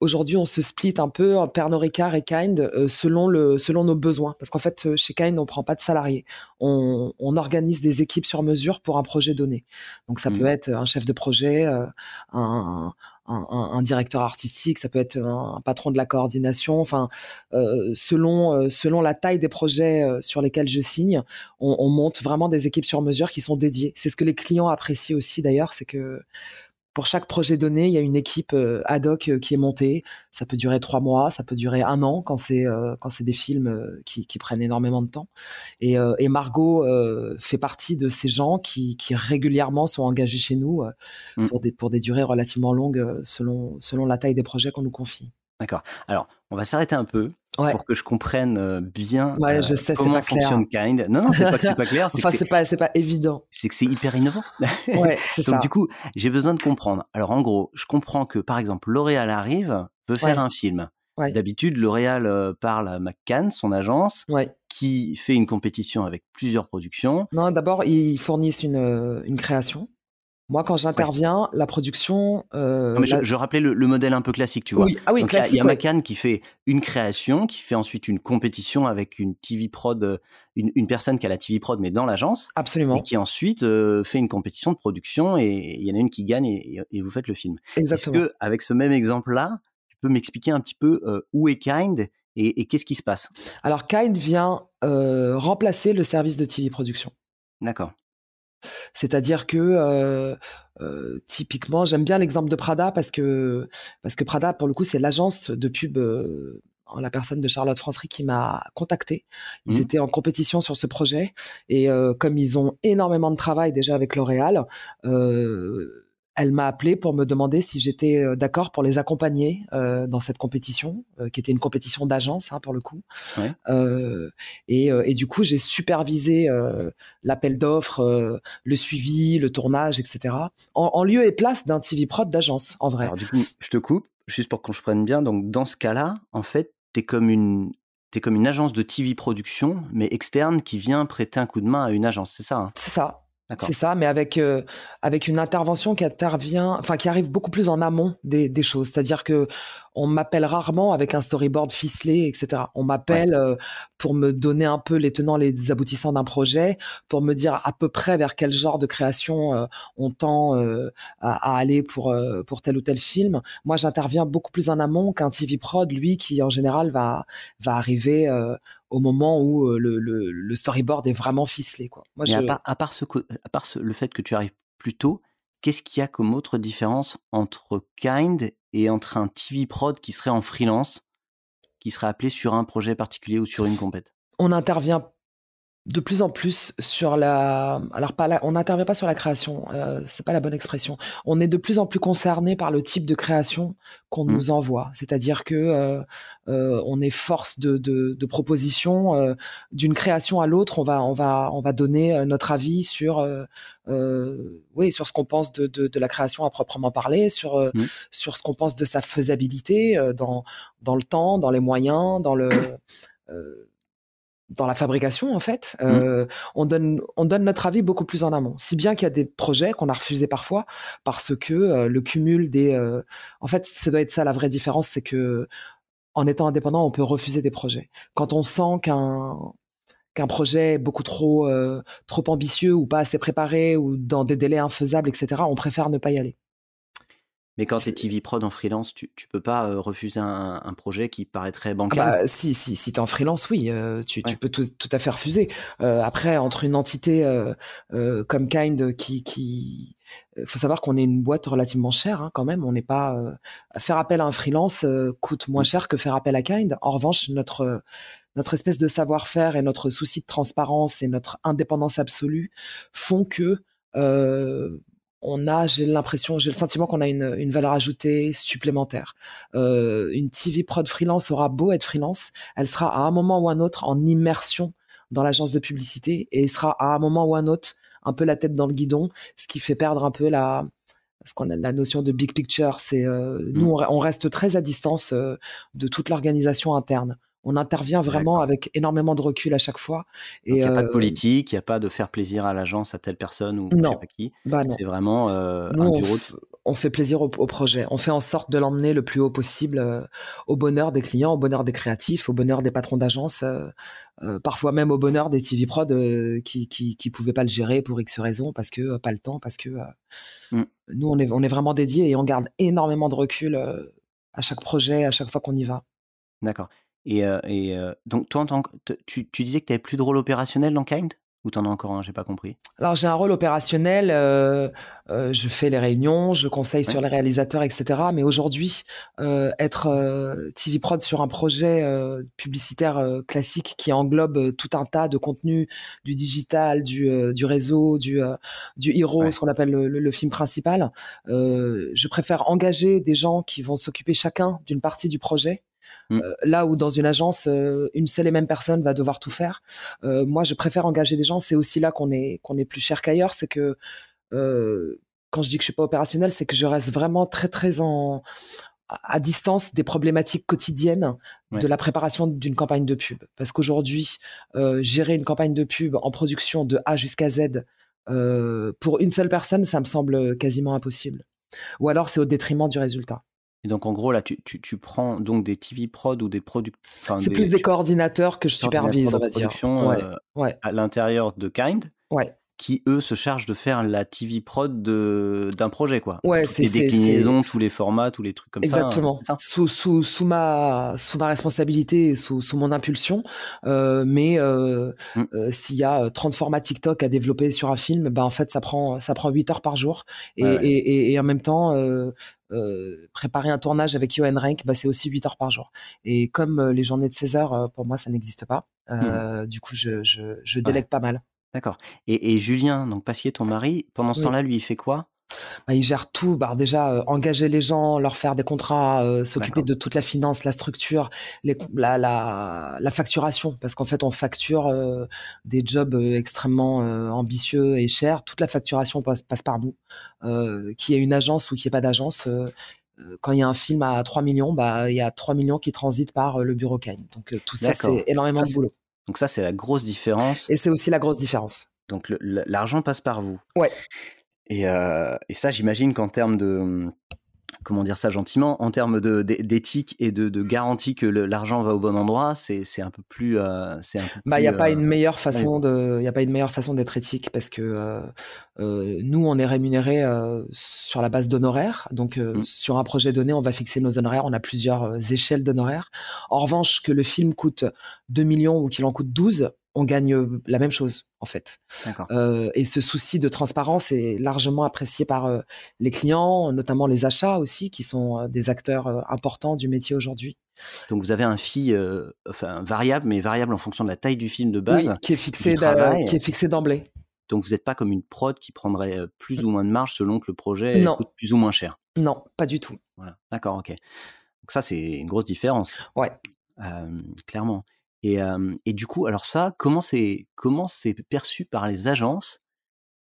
aujourd'hui, on se split un peu Pernod Ricard et Kind euh, selon le selon nos besoins. Parce qu'en fait, euh, chez Kind, on prend pas de salariés. On, on, organise des équipes sur mesure pour un projet donné. Donc ça peut mmh. être un chef de projet, euh, un, un, un, directeur artistique, ça peut être un, patron de la coordination. Enfin, selon selon la taille des projets sur lesquels je signe, on, on monte vraiment des équipes sur mesure qui sont dédiées. C'est ce que les clients apprécient aussi d'ailleurs, c'est que pour chaque projet donné, il y a une équipe euh, ad hoc euh, qui est montée. Ça peut durer trois mois, ça peut durer un an quand c'est euh, quand c'est des films qui, prennent énormément de temps. Et, Margot fait partie de ces gens qui, régulièrement sont engagés chez nous mmh. pour des pour des durées relativement longues selon selon la taille des projets qu'on nous confie. D'accord. Alors, on va s'arrêter un peu pour que je comprenne bien ouais, je sais, comment fonctionne Kind. Non, non, c'est pas que c'est pas clair. enfin, c'est pas, pas évident. C'est que c'est hyper innovant. ouais, c'est ça. Donc du coup, j'ai besoin de comprendre. Alors en gros, je comprends que par exemple, L'Oréal arrive, peut faire un film. D'habitude, L'Oréal parle à McCann, son agence, qui fait une compétition avec plusieurs productions. Non, d'abord, ils fournissent une, une création. Moi, quand j'interviens, la production. Euh, je, rappelais le, modèle un peu classique, tu vois. Oui, ah oui, classique. Il y a, McCann qui fait une création, qui fait ensuite une compétition avec une TV prod, euh, une, personne qui a la TV prod, mais dans l'agence. Absolument. Et qui ensuite euh, fait une compétition de production et il y en a une qui gagne et, vous faites le film. Exactement. Est-ce que, avec ce même exemple-là, tu peux m'expliquer un petit peu où est Kind et, et qu'est-ce qui se passe? Alors, Kind vient remplacer le service de TV production. D'accord. C'est-à-dire que euh, euh, typiquement, j'aime bien l'exemple de Prada parce que parce que Prada, pour le coup, c'est l'agence de pub. Euh, la personne de Charlotte Francery qui m'a contacté. Ils mmh. étaient en compétition sur ce projet et comme ils ont énormément de travail déjà avec L'Oréal, elle m'a appelé pour me demander si j'étais euh, d'accord pour les accompagner euh, dans cette compétition, euh, qui était une compétition d'agence hein, pour le coup. et, du coup, j'ai supervisé l'appel d'offres, le suivi, le tournage, etc. En, lieu et place d'un TV prod d'agence, en vrai. Alors du coup, je te coupe, juste pour qu'on se prenne bien. Donc dans ce cas-là, en fait, t'es comme une T'es comme une agence de TV production, mais externe, qui vient prêter un coup de main à une agence, c'est ça hein? C'est ça. C'est ça, mais avec euh, avec une intervention qui intervient, enfin qui arrive beaucoup plus en amont des, des choses. C'est-à-dire que on m'appelle rarement avec un storyboard ficelé, etc. On m'appelle euh, pour me donner un peu les tenants, les aboutissants d'un projet, pour me dire à peu près vers quel genre de création euh, on tend à, à, aller pour pour tel ou tel film. Moi, j'interviens beaucoup plus en amont qu'un TV prod, lui, qui en général va va arriver au moment où le, le, storyboard est vraiment ficelé. Quoi. Moi, à, part, ce, à part le fait que tu arrives plus tôt, qu'est-ce qu'il y a comme autre différence entre Kind et entre un TV prod qui serait en freelance, qui serait appelé sur un projet particulier ou sur une compète. On intervient de plus en plus sur la alors pas on n'intervient pas sur la création euh, c'est pas la bonne expression on est de plus en plus concerné par le type de création qu'on mmh. nous envoie c'est-à-dire que euh, euh, on est force de, de, de proposition euh, d'une création à l'autre on va on va on va donner euh, notre avis sur oui sur ce qu'on pense de, de, de, la création à proprement parler sur mmh. sur ce qu'on pense de sa faisabilité dans dans le temps dans les moyens dans le dans la fabrication en fait, mmh. euh, on donne on donne notre avis beaucoup plus en amont. Si bien qu'il y a des projets qu'on a refusés parfois parce que euh, le cumul des, euh, en fait, ça doit être ça la vraie différence, c'est que en étant indépendant, on peut refuser des projets. Quand on sent qu'un qu'un projet est beaucoup trop trop ambitieux ou pas assez préparé ou dans des délais infaisables, etc., on préfère ne pas y aller. Mais quand c'est TV Prod en freelance, tu, tu peux pas euh, refuser un, projet qui paraîtrait ah bancal? bah, si, si, si tu es en freelance, oui, euh, tu, tu, peux tout, tout, à fait refuser. Euh, après, entre une entité comme Kind qui, qui, faut savoir qu'on est une boîte relativement chère hein, quand même. On n'est pas faire appel à un freelance coûte moins cher que faire appel à Kind. En revanche, notre notre espèce de savoir-faire et notre souci de transparence et notre indépendance absolue font que on a, j'ai l'impression, j'ai le sentiment qu'on a une, une, valeur ajoutée supplémentaire. Euh, une TV prod freelance aura beau être freelance, elle sera à un moment ou un autre en immersion dans l'agence de publicité et sera à un moment ou un autre un peu la tête dans le guidon, ce qui fait perdre un peu la, ce qu'on a la notion de big picture. C'est nous, mmh. on, reste très à distance de toute l'organisation interne. On intervient vraiment avec énormément de recul à chaque fois. il n'y a pas de politique, il n'y a pas de faire plaisir à l'agence, à telle personne ou non. je sais pas qui. Bah c'est vraiment un bureau on fait plaisir au, projet. On fait en sorte de l'emmener le plus haut possible euh, au bonheur des clients, au bonheur des créatifs, au bonheur des patrons d'agence, euh, euh, parfois même au bonheur des TV prod qui, qui pouvaient pas le gérer pour X raisons parce que pas le temps, parce que mmh. nous on est on est vraiment dédiés et on garde énormément de recul à chaque projet, à chaque fois qu'on y va. D'accord. Et, donc toi tu, tu disais que tu n'avais plus de rôle opérationnel dans Kind ou t'en as encore un, j'ai pas compris? Alors j'ai un rôle opérationnel, euh, euh, je fais les réunions, je conseille sur les réalisateurs, etc. Mais aujourd'hui, euh, être TV prod sur un projet publicitaire classique qui englobe tout un tas de contenus, du digital, du, du réseau, du, du hero, ce qu'on appelle le, le, film principal, je préfère engager des gens qui vont s'occuper chacun d'une partie du projet Mmh. Euh, là où dans une agence, euh, une seule et même personne va devoir tout faire. Euh, moi, je préfère engager des gens. C'est aussi là qu'on est qu'on est plus cher qu'ailleurs. C'est que quand je dis que je suis pas opérationnel, c'est que je reste vraiment très très en à distance des problématiques quotidiennes de la préparation d'une campagne de pub. Parce qu'aujourd'hui, gérer une campagne de pub en production de A jusqu'à Z pour une seule personne, ça me semble quasiment impossible. Ou alors c'est au détriment du résultat. Et donc, en gros, là, tu, tu, tu prends donc des TV prod ou des producteurs. C'est plus des coordinateurs que je supervise, on va dire. Ouais, euh, ouais. à l'intérieur de Kind. Ouais qui eux se chargent de faire la TV prod d'un projet quoi. Ouais, c'est les déclinaisons, tous les formats, tous les trucs comme Exactement. ça. Exactement. Sous, sous, sous ma sous ma responsabilité, sous sous mon impulsion. Euh, mais euh, mm. euh, s'il y a 30 formats TikTok à développer sur un film, bah en fait ça prend ça prend 8 heures par jour et, et, et, en même temps euh, euh, préparer un tournage avec Johan Rank, bah, c'est aussi 8 heures par jour. Et comme les journées de 16 heures, pour moi, ça n'existe pas. Mm. Du coup, je, je, je délègue pas mal. D'accord. Et, Julien, donc Passier, ton mari, pendant ce temps-là, lui, il fait quoi? Bah, il gère tout. Bah, déjà, euh, engager les gens, leur faire des contrats, euh, s'occuper de toute la finance, la structure, la, la, facturation. Parce qu'en fait, on facture euh, des jobs extrêmement ambitieux et chers. Toute la facturation passe, par nous. qu'il y ait une agence ou qu'il n'y ait pas d'agence, quand il y a un film à 3 millions, bah, il y a 3 millions qui transitent par le bureau Kane. Donc tout ça, c'est énormément de boulot. Donc ça, c'est la grosse différence. Et c'est aussi la grosse différence. Donc l'argent passe par vous. Ouais. Et, euh, et ça, j'imagine qu'en termes de comment dire ça gentiment, en termes d'éthique et de, de, garantie que l'argent va au bon endroit, c'est un peu plus. Euh, c'est bah, il n'y a pas une euh, meilleure façon de, il y a pas une meilleure façon d'être éthique parce que euh nous, on est rémunéré sur la base d'honoraires. Donc, mmh. sur un projet donné, on va fixer nos honoraires. On a plusieurs échelles d'honoraires. En revanche, que le film coûte 2 millions ou qu'il en coûte 12, on gagne euh, la même chose en fait. Euh, et ce souci de transparence est largement apprécié par euh, les clients, notamment les achats aussi, qui sont des acteurs importants du métier aujourd'hui. Donc vous avez un fee enfin, variable, mais variable en fonction de la taille du film de base. Oui, qui est fixé, qui est fixé d'emblée. Donc vous n'êtes pas comme une prod qui prendrait plus ou moins de marge selon que le projet coûte plus ou moins cher. Non, pas du tout. Voilà, d'accord, ok. Donc ça c'est une grosse différence. Ouais. clairement. Et, et, du coup, alors ça, comment c'est comment c'est perçu par les agences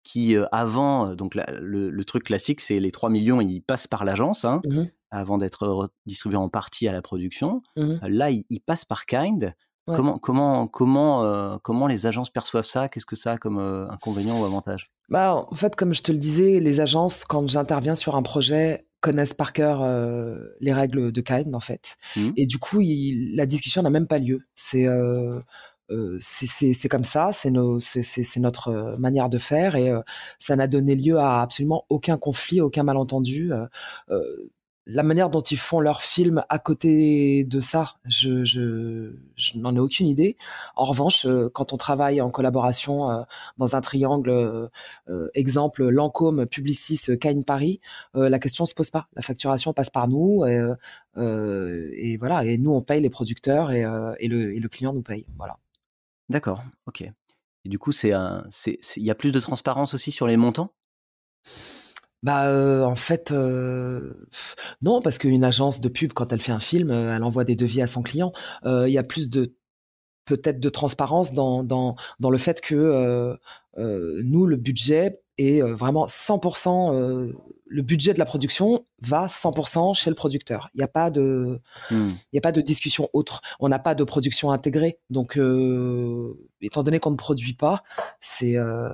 qui avant, donc le, truc classique, c'est les 3 millions, ils passent par l'agence hein, mmh avant d'être distribués en partie à la production. Mmh là, ils, passent par Kind. Comment comment comment comment les agences perçoivent ça? Qu'est-ce que ça a comme inconvénient ou avantage? Bah en fait, comme je te le disais, les agences, quand j'interviens sur un projet, connaissent par cœur euh, les règles de Kind en fait. Mmh. Et du coup, la discussion n'a même pas lieu. C'est euh, euh c'est comme ça, c'est notre manière de faire et euh, ça n'a donné lieu à absolument aucun conflit, aucun malentendu la manière dont ils font leurs films à côté de ça, je, je, je n'en ai aucune idée. En revanche, euh, quand on travaille en collaboration euh, dans un triangle, euh, exemple Lancôme, Publicis, Cain Paris, la question se pose pas. La facturation passe par nous et, voilà. Et nous, on paye les producteurs et, le, client nous paye. Voilà. D'accord. Ok. Et du coup, c'est, il y a plus de transparence aussi sur les montants? Bah euh, en fait euh, non parce qu'une agence de pub quand elle fait un film, euh, elle envoie des devis à son client. Il y a plus de peut-être de transparence dans dans dans le fait que nous le budget est vraiment 100% le budget de la production va 100% chez le producteur. Il n'y a pas de, Hmm. il y a pas de discussion autre. On n'a pas de production intégrée. Donc, euh, étant donné qu'on ne produit pas, c'est, euh.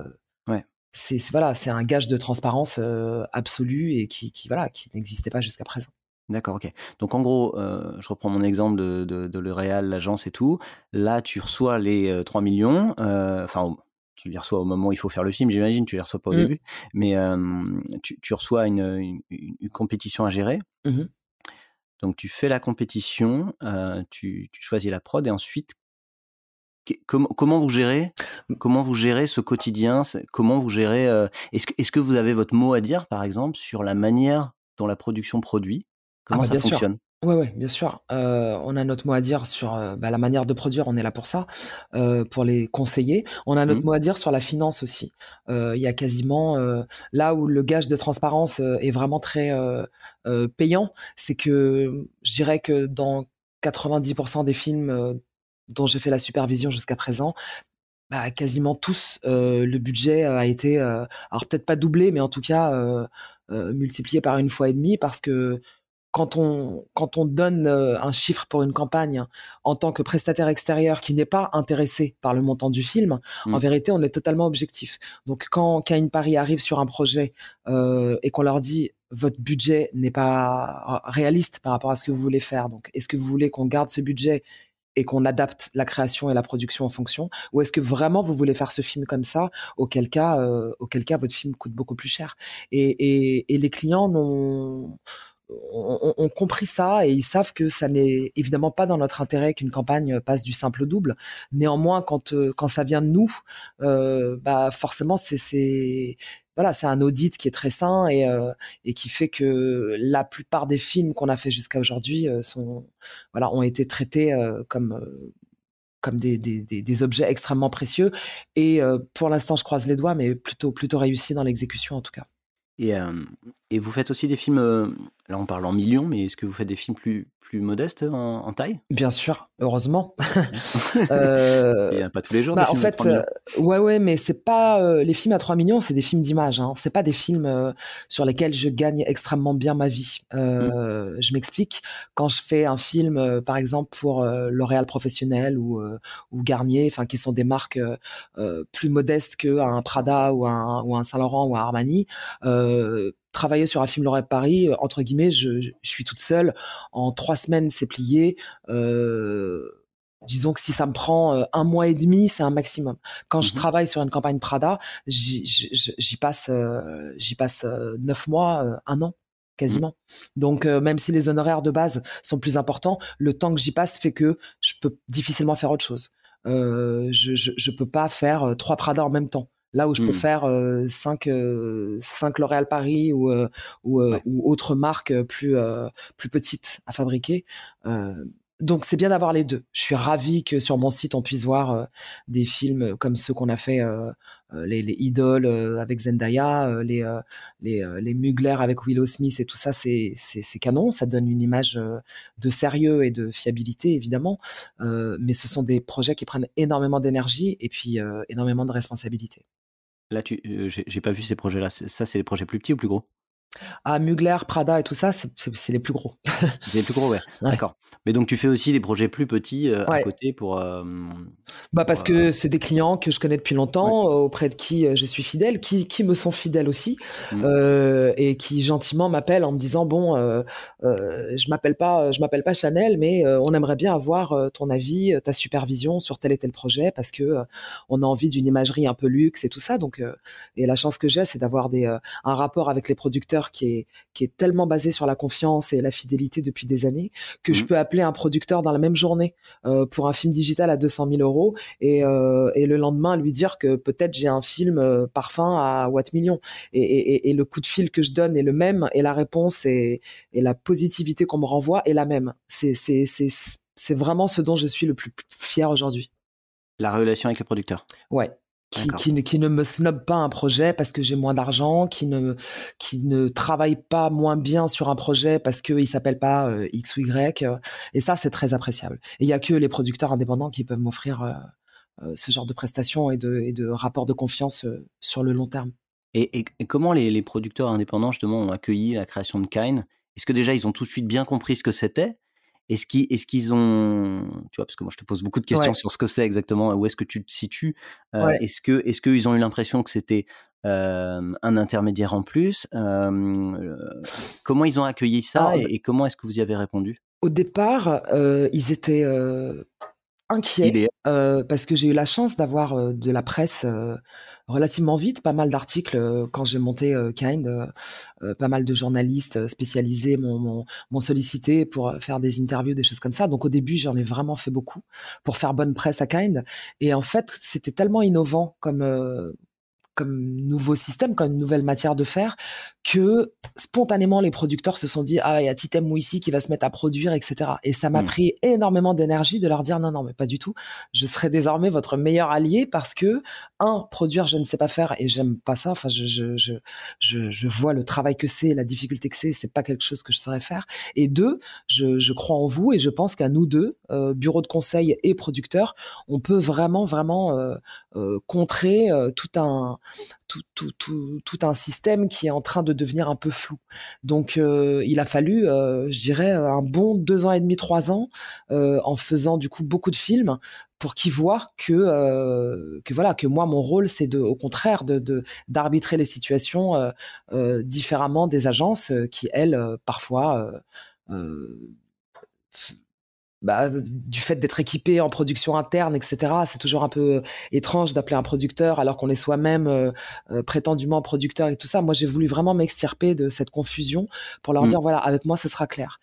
C'est, voilà, c'est un gage de transparence euh, absolue et qui, qui voilà, qui n'existait pas jusqu'à présent. D'accord, ok. Donc en gros, euh, je reprends mon exemple de, de, de L'Oréal, l'agence et tout. Là, tu reçois les euh, 3 millions. Enfin, tu les reçois au moment où il faut faire le film, j'imagine. Tu les reçois pas au Mm. début. Mais tu, tu reçois une, une- une- une compétition à gérer. Mhm. Donc tu fais la compétition, euh, tu, tu choisis la prod et ensuite, comment, comment vous gérez Comment vous gérez ce quotidien Comment vous gérez euh, Est-ce que, vous avez votre mot à dire, par exemple, sur la manière dont la production produit? Comment bah, ça bien sûr. fonctionne? Ouais, ouais, bien sûr. Euh, on a notre mot à dire sur euh, bah, la manière de produire, on est là pour ça, euh, pour les conseiller. On a notre Mhm. mot à dire sur la finance aussi. Il y a quasiment là où le gage de transparence est vraiment très payant, c'est que je dirais que dans 90% des films dont j'ai fait la supervision jusqu'à présent, bah, quasiment tous, euh, le budget a été, euh, alors peut-être pas doublé, mais en tout cas euh, multiplié par une fois et demie parce que quand on, quand on donne un chiffre pour une campagne en tant que prestataire extérieur qui n'est pas intéressé par le montant du film, en vérité, on est totalement objectif. Donc, quand Cain Paris arrive sur un projet et qu'on leur dit votre budget n'est pas réaliste par rapport à ce que vous voulez faire, donc est-ce que vous voulez qu'on garde ce budget et qu'on adapte la création et la production en fonction? Ou est-ce que vraiment vous voulez faire ce film comme ça auquel cas euh, auquel cas votre film coûte beaucoup plus cher? Et, et, et les clients n'ont ont, compris ça et ils savent que ça n'est évidemment pas dans notre intérêt qu'une campagne passe du simple au double. Néanmoins, quand euh, quand ça vient de nous, euh, bah forcément c'est voilà, c'est un audit qui est très sain et euh, et qui fait que la plupart des films qu'on a fait jusqu'à aujourd'hui voilà ont été traités comme comme des, des, des, objets extrêmement précieux et pour l'instant je croise les doigts mais plutôt plutôt réussi dans l'exécution en tout cas. Et, vous faites aussi des films, euh, là on parle en millions, mais est-ce que vous faites des films plus, plus modestes en, en taille? Bien sûr, heureusement. euh, Il n'y a pas tous les jours. Bah, en fait, euh, ouais, ouais, mais c'est pas euh, les films à 3 millions, c'est des films d'image. Hein. C'est pas des films euh, sur lesquels je gagne extrêmement bien ma vie. Mmh. Je m'explique. Quand je fais un film, euh, par exemple pour L'Oréal professionnel ou, euh, ou Garnier, enfin qui sont des marques euh, plus modestes qu'un Prada ou un, ou un Saint Laurent ou un Armani. Euh, travailler sur un film L'Oréal Paris, entre guillemets, je, je, suis toute seule. En trois semaines, c'est plié. Euh, disons que si ça me prend euh, un mois et demi, c'est un maximum. Quand mmh. je travaille sur une campagne Prada, j'y passe, euh, j'y passe neuf mois, euh, un an quasiment. Mmh. Donc euh, même si les honoraires de base sont plus importants, le temps que j'y passe fait que je peux difficilement faire autre chose. Euh, je, je, je peux pas faire euh, trois Prada en même temps. Là où je mmh. peux faire euh, cinq, euh, cinq L'Oréal Paris ou, euh, ou, ouais. ou autres marques plus, euh, plus petites à fabriquer. Euh, donc c'est bien d'avoir les deux. Je suis ravi que sur mon site on puisse voir des films comme ceux qu'on a fait, euh, les, les idoles avec Zendaya, les les, les Mugler avec Willow Smith et tout ça, c'est c'est canon. Ça donne une image de sérieux et de fiabilité évidemment, euh, mais ce sont des projets qui prennent énormément d'énergie et puis euh, énormément de responsabilité. Là, tu, euh, j'ai pas vu ces projets-là. Ça, c'est les projets plus petits ou plus gros? Ah, Mugler, Prada et tout ça, c'est les plus gros. c'est les plus gros, ouais. ouais. D'accord. Mais donc, tu fais aussi des projets plus petits euh, ouais. à côté pour. Euh, bah, parce pour, que c'est des clients que je connais depuis longtemps, ouais. auprès de qui euh, je suis fidèle, qui, qui me sont fidèles aussi, mmh. euh, et qui gentiment m'appellent en me disant bon, euh, je m'appelle pas, je m'appelle pas Chanel, mais euh, on aimerait bien avoir ton avis, ta supervision sur tel et tel projet, parce que on a envie d'une imagerie un peu luxe et tout ça. Donc, euh, et la chance que j'ai, c'est d'avoir des un rapport avec les producteurs qui est, qui est tellement basé sur la confiance et la fidélité depuis des années que mmh. je peux appeler un producteur dans la même journée euh, pour un film digital à 200 000 euros et, euh, et le lendemain lui dire que peut-être j'ai un film euh, parfum à Watt Million et, et, et, le coup de fil que je donne est le même et la réponse et, et la positivité qu'on me renvoie est la même. C'est c'est vraiment ce dont je suis le plus fier aujourd'hui. La relation avec les producteurs. Ouais, qui, qui, qui, ne me snob pas un projet parce que j'ai moins d'argent, qui ne, qui ne travaille pas moins bien sur un projet parce qu'il s'appelle pas euh, X ou Y. Euh, et ça, c'est très appréciable. Et il y a que les producteurs indépendants qui peuvent m'offrir euh, ce genre de prestations et de, et de rapports de confiance sur le long terme. Et, comment les, producteurs indépendants justement ont accueilli la création de Kine? Est-ce que déjà ils ont tout de suite bien compris ce que c'était? Est-ce qu'ils est ont, tu vois, parce que moi je te pose beaucoup de questions sur ce que c'est exactement, où est-ce que tu te situes euh, Est-ce que est-ce qu'ils ont eu l'impression que c'était euh, un intermédiaire en plus Comment ils ont accueilli ça et, comment est-ce que vous y avez répondu? Au départ, ils étaient inquiet euh, parce que j'ai eu la chance d'avoir euh, de la presse euh, relativement vite, pas mal d'articles quand j'ai monté Kind, pas mal de journalistes spécialisés m'ont sollicité pour faire des interviews, des choses comme ça. Donc au début, j'en ai vraiment fait beaucoup pour faire bonne presse à Kind. Et en fait, c'était tellement innovant comme comme nouveau système, comme une nouvelle matière de faire, que spontanément les producteurs se sont dit ah il y a Titem Mouissi qui va se mettre à produire etc. Et ça m'a mmh. pris énormément d'énergie de leur dire non non mais pas du tout, je serai désormais votre meilleur allié parce que un produire je ne sais pas faire et j'aime pas ça. Enfin je je je je, je vois le travail que c'est, la difficulté que c'est, c'est pas quelque chose que je saurais faire. Et deux, je, je crois en vous et je pense qu'à nous deux, euh, bureau de conseil et producteurs, on peut vraiment vraiment euh, euh, contrer euh, tout un tout, tout, tout, tout, un système qui est en train de devenir un peu flou. Donc, euh, il a fallu, euh, je dirais, un bon deux ans et demi, trois ans, euh, en faisant du coup beaucoup de films, pour qu'ils voient que, que voilà, que moi, mon rôle, c'est de, au contraire, de d'arbitrer les situations différemment des agences qui, elles, parfois bah, du fait d'être équipé en production interne, etc. C'est toujours un peu euh, étrange d'appeler un producteur alors qu'on est soi-même euh, euh, prétendument producteur et tout ça. Moi, j'ai voulu vraiment m'extirper de cette confusion pour leur mmh. dire voilà, avec moi, ce sera clair.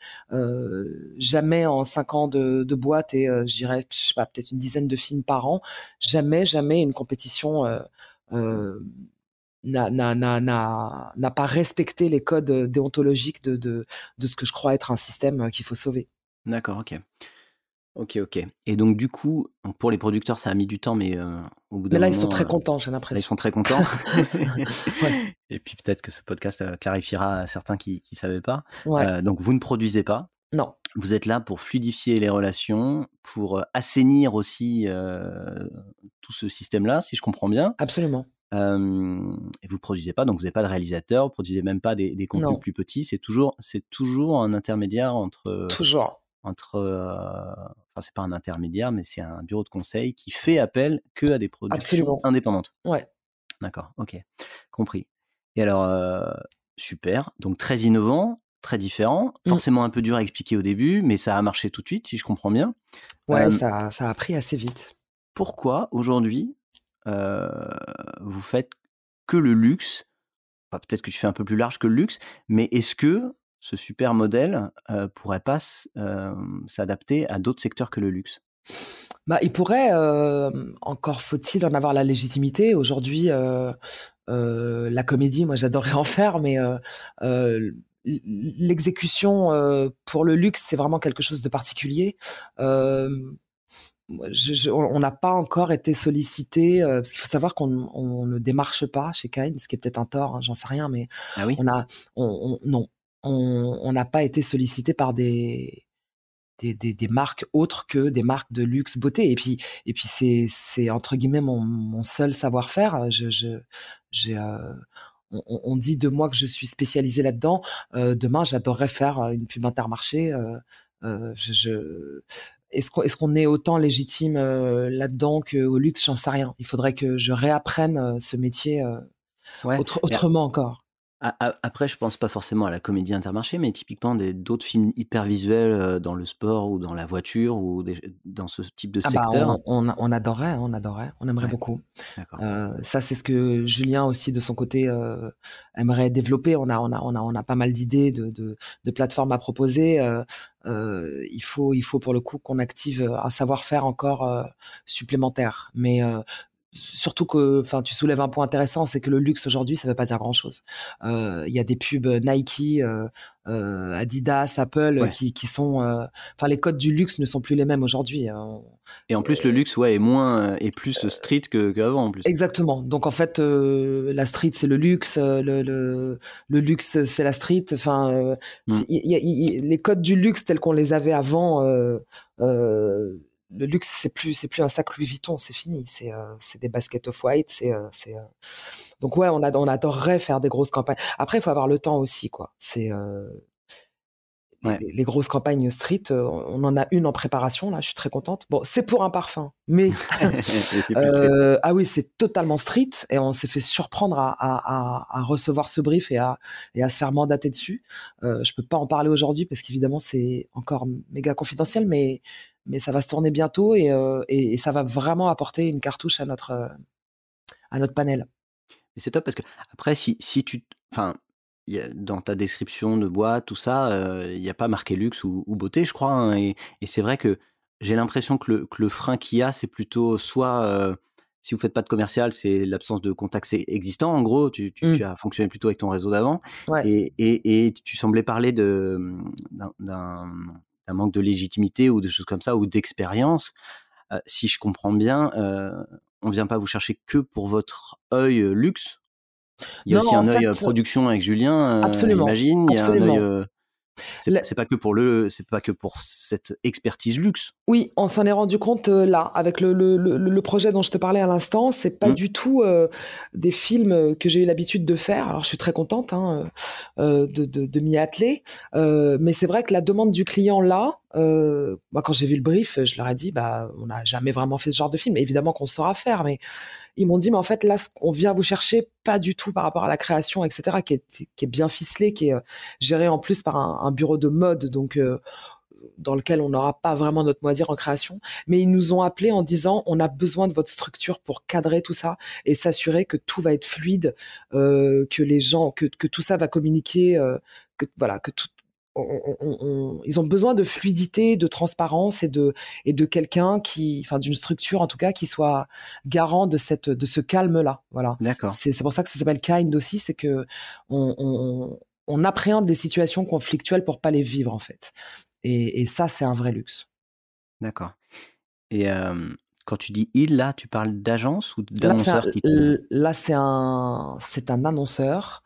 jamais en cinq ans de, de boîte et je dirais, je sais pas, peut-être une dizaine de films par an, jamais, jamais une compétition. n'a n'a pas respecté les codes déontologiques de, de, de ce que je crois être un système qu'il faut sauver. D'accord, OK. OK, OK. Et donc du coup, pour les producteurs, ça a mis du temps, mais au bout d'un Mais là, ils sont très contents, j'ai l'impression. ils sont très contents. Et puis peut-être que ce podcast clarifiera à certains qui ne savaient pas. donc vous ne produisez pas. Non. Vous êtes là pour fluidifier les relations, pour assainir aussi tout ce système-là, si je comprends bien. Absolument. et vous ne produisez pas, donc vous n'avez pas de réalisateur, vous ne produisez même pas des, des contenus plus petits. C'est toujours, c'est toujours un intermédiaire entre. Toujours entre, enfin c'est pas un intermédiaire, mais c'est un bureau de conseil qui fait appel que à des productions indépendantes. Ouais. D'accord, ok, compris. Et alors, super, donc très innovant, très différent, mmh. forcément un peu dur à expliquer au début, mais ça a marché tout de suite, si je comprends bien. Ouais, ça, ça, a pris assez vite. Pourquoi aujourd'hui vous faites que le luxe? Peut-être que tu fais un peu plus large que le luxe, mais est-ce que ce super modèle euh, pourrait pas s'adapter à d'autres secteurs que le luxe? Bah, il pourrait, encore faut-il en avoir la légitimité. Aujourd'hui, la comédie, moi j'adorerais en faire, mais l'exécution pour le luxe, c'est vraiment quelque chose de particulier. on n'a pas encore été sollicité parce qu'il faut savoir qu'on ne démarche pas chez Kine, ce qui est peut-être un tort, hein, j'en sais rien, mais ah oui? on a, on, non, on n'a pas été sollicité par des, des, des, marques autres que des marques de luxe beauté. Et puis, et puis c'est, c'est entre guillemets mon, mon seul savoir-faire. Je, je, j'ai, euh, on, on, dit de moi que je suis spécialisée là-dedans. Euh, demain, j'adorerais faire une pub intermarché. Euh, euh je, je, est-ce qu'on, est-ce qu'on est autant légitime là-dedans qu'au luxe? J'en sais rien. Il faudrait que je réapprenne ce métier autrement encore. Après, je pense pas forcément à la comédie intermarché, mais typiquement d'autres films hyper visuels euh, dans le sport ou dans la voiture ou dans ce type de ah bah, secteur. on, on, adorerait, on adorerait, on aimerait beaucoup. Euh, ça, c'est ce que Julien aussi de son côté euh, aimerait développer. On a, on a, on a, on a pas mal d'idées de, de, de, plateformes à proposer. il faut, il faut pour le coup qu'on active un savoir-faire encore supplémentaire. Mais surtout que, enfin, tu soulèves un point intéressant, c'est que le luxe aujourd'hui, ça veut pas dire grand chose. Euh, il y a des pubs Nike, euh, euh, Adidas, Apple qui, qui, sont, enfin, les codes du luxe ne sont plus les mêmes aujourd'hui. Hein. Et en plus, le luxe, ouais, est moins, est plus street qu'avant, en plus. Exactement. Donc en fait, la street c'est le luxe, le, le, le luxe c'est la street. Enfin, mmh. les codes du luxe tels qu'on les avait avant le luxe, c'est plus, c'est plus un sac Louis Vuitton, c'est fini. C'est, euh, c'est des baskets of white. C'est, euh, c'est. Euh, Donc ouais, on, a, on adorerait faire des grosses campagnes. Après, il faut avoir le temps aussi, quoi. C'est les, grosses campagnes street, euh, on en a une en préparation là, je suis très contente. Bon, c'est pour un parfum, mais euh, ah oui, c'est totalement street et on s'est fait surprendre à, recevoir ce brief et à, et à se faire mandater dessus. Euh, je peux pas en parler aujourd'hui parce qu'évidemment c'est encore méga confidentiel, mais mais ça va se tourner bientôt et, euh, et, ça va vraiment apporter une cartouche à notre à notre panel. c'est top parce que après si si tu enfin dans ta description de boîte, tout ça, euh, il n'y a pas marqué luxe ou, beauté, je crois. Hein, et, c'est vrai que j'ai l'impression que le, le frein qu'il y a, c'est plutôt soit, euh, si vous faites pas de commercial, c'est l'absence de contact existant. En gros, tu, tu, mmh. as fonctionné plutôt avec ton réseau d'avant. Et, et, et, tu semblais parler d'un manque de légitimité ou de choses comme ça, ou d'expérience. Euh, si je comprends bien, on vient pas vous chercher que pour votre œil luxe, il y a aussi un œil production avec Julien, absolument, j'imagine. Il y a un œil c'est pas que pour le, c'est pas que pour cette expertise luxe. Oui, on s'en est rendu compte euh, là avec le, le, le, projet dont je te parlais à l'instant. C'est pas mmh. du tout euh, des films que j'ai eu l'habitude de faire. Alors je suis très contente hein, euh, de, de, de m'y atteler, mais c'est vrai que la demande du client là, moi quand j'ai vu le brief, je leur ai dit bah on n'a jamais vraiment fait ce genre de film. Évidemment qu'on saura faire, mais ils m'ont dit mais en fait là on vient vous chercher pas du tout par rapport à la création etc qui est, bien ficelé, qui est géré en plus par un, bureau de mode, donc euh, dans lequel on n'aura pas vraiment notre mot à dire en création, mais ils nous ont appelés en disant on a besoin de votre structure pour cadrer tout ça et s'assurer que tout va être fluide, euh, que les gens, que, tout ça va communiquer, euh, que voilà, que tout, ils ont besoin de fluidité, de transparence et de et de quelqu'un qui, enfin d'une structure en tout cas qui soit garant de cette de ce calme là. Voilà. D'accord. C'est pour ça que ça s'appelle kind aussi, c'est que on, on appréhende les situations conflictuelles pour pas les vivre en fait. Et, ça, c'est un vrai luxe. D'accord. Et quand tu dis il, là, tu parles d'agence ou d'annonceur Là, c'est un, c'est un annonceur.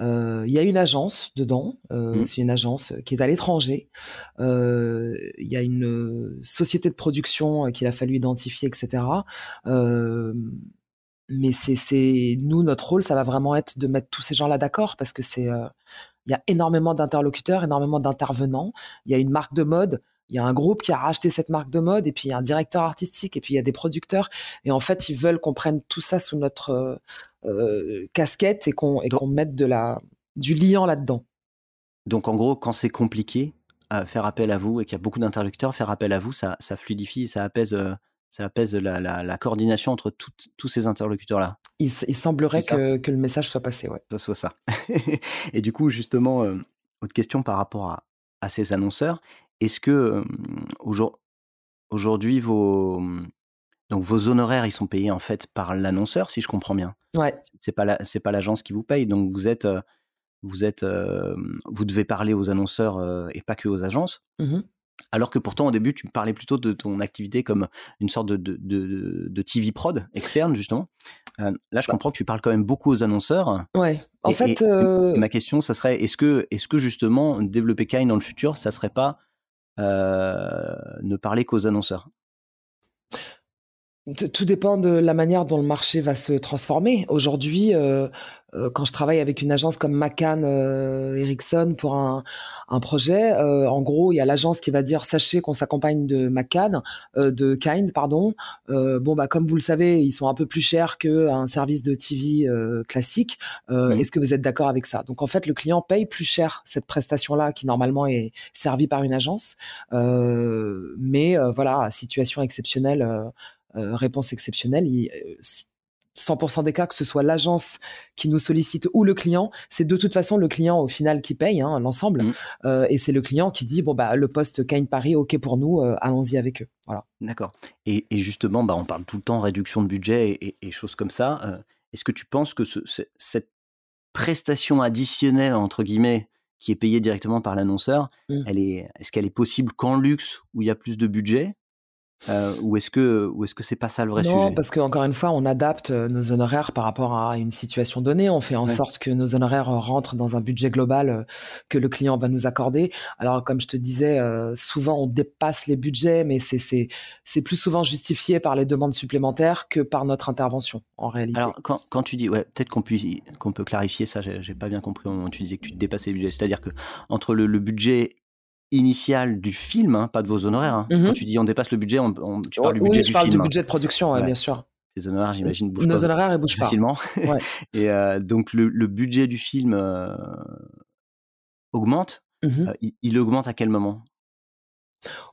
Il y a une agence dedans. Mmh. C'est une agence qui est à l'étranger. Il y a une société de production qu'il a fallu identifier, etc. mais c'est, nous, notre rôle, ça va vraiment être de mettre tous ces gens-là d'accord parce que c'est il y a énormément d'interlocuteurs, énormément d'intervenants. Il y a une marque de mode, il y a un groupe qui a racheté cette marque de mode, et puis il y a un directeur artistique, et puis il y a des producteurs. Et en fait, ils veulent qu'on prenne tout ça sous notre euh, euh, casquette et qu'on mette de la, du liant là-dedans. Donc en gros, quand c'est compliqué, à faire appel à vous et qu'il y a beaucoup d'interlocuteurs, faire appel à vous, ça, ça fluidifie, ça apaise, euh, ça apaise la, la, coordination entre tous ces interlocuteurs-là il, semblerait que, le message soit passé, ouais. Ça soit ça. et du coup, justement, euh, autre question par rapport à, ces annonceurs. Est-ce que aujourd'hui, vos, donc vos honoraires, ils sont payés en fait par l'annonceur, si je comprends bien? Ouais. C'est pas c'est pas l'agence qui vous paye, donc vous êtes, vous êtes, vous devez parler aux annonceurs et pas que aux agences. Mmh alors que pourtant, au début, tu me parlais plutôt de ton activité comme une sorte de, de, TV prod externe, justement. Euh, là, je bah comprends que tu parles quand même beaucoup aux annonceurs. Ouais. En fait, euh ma question, ça serait est-ce que, est-ce que justement développer Kine dans le futur, ça serait pas ne parler qu'aux annonceurs tout dépend de la manière dont le marché va se transformer. Aujourd'hui, euh, euh, quand je travaille avec une agence comme McCann euh, Ericsson pour un, un projet, euh, en gros, il y a l'agence qui va dire sachez qu'on s'accompagne de McCann, de Kind, pardon. bon bah comme vous le savez, ils sont un peu plus chers qu'un service de TV classique. Est-ce que vous êtes d'accord avec ça? Donc en fait, le client paye plus cher cette prestation-là qui normalement est servie par une agence, mais voilà, situation exceptionnelle euh, réponse exceptionnelle. 100% euh, des cas, que ce soit l'agence qui nous sollicite ou le client, c'est de toute façon le client au final qui paye hein, l'ensemble, mmh. euh, et c'est le client qui dit bon bah le poste Kine Paris, ok pour nous, allons-y avec eux. Voilà. D'accord. Et, justement, bah on parle tout le temps réduction de budget et, choses comme ça. Est-ce que tu penses que cette prestation additionnelle entre guillemets qui est payée directement par l'annonceur, mmh. elle est, est-ce qu'elle est possible qu'en luxe où il y a plus de budget? Euh, ou est-ce que ou est-ce que c'est pas ça le vrai non, sujet? Non, parce qu'encore une fois, on adapte euh, nos honoraires par rapport à une situation donnée. On fait en sorte que nos honoraires euh, rentrent dans un budget global que le client va nous accorder. Alors, comme je te disais, souvent on dépasse les budgets, mais c'est c'est c'est plus souvent justifié par les demandes supplémentaires que par notre intervention en réalité. Alors, quand, quand tu dis, ouais, peut-être qu'on peut qu'on peut clarifier ça. J'ai pas bien compris au moment où tu disais que tu dépassais les budgets. C'est-à-dire que entre le, le budget initial du film, hein, pas de vos honoraires. Hein. Quand mhm. tu dis on dépasse le budget, on, tu parles du budget oui, je parle du budget de production, bien sûr. Tes honoraires, j'imagine, bougent Nos honoraires, ils bougent facilement. Ouais. et euh, donc le, le, budget du film euh, augmente. Mhm. Euh, il, il, augmente à quel moment?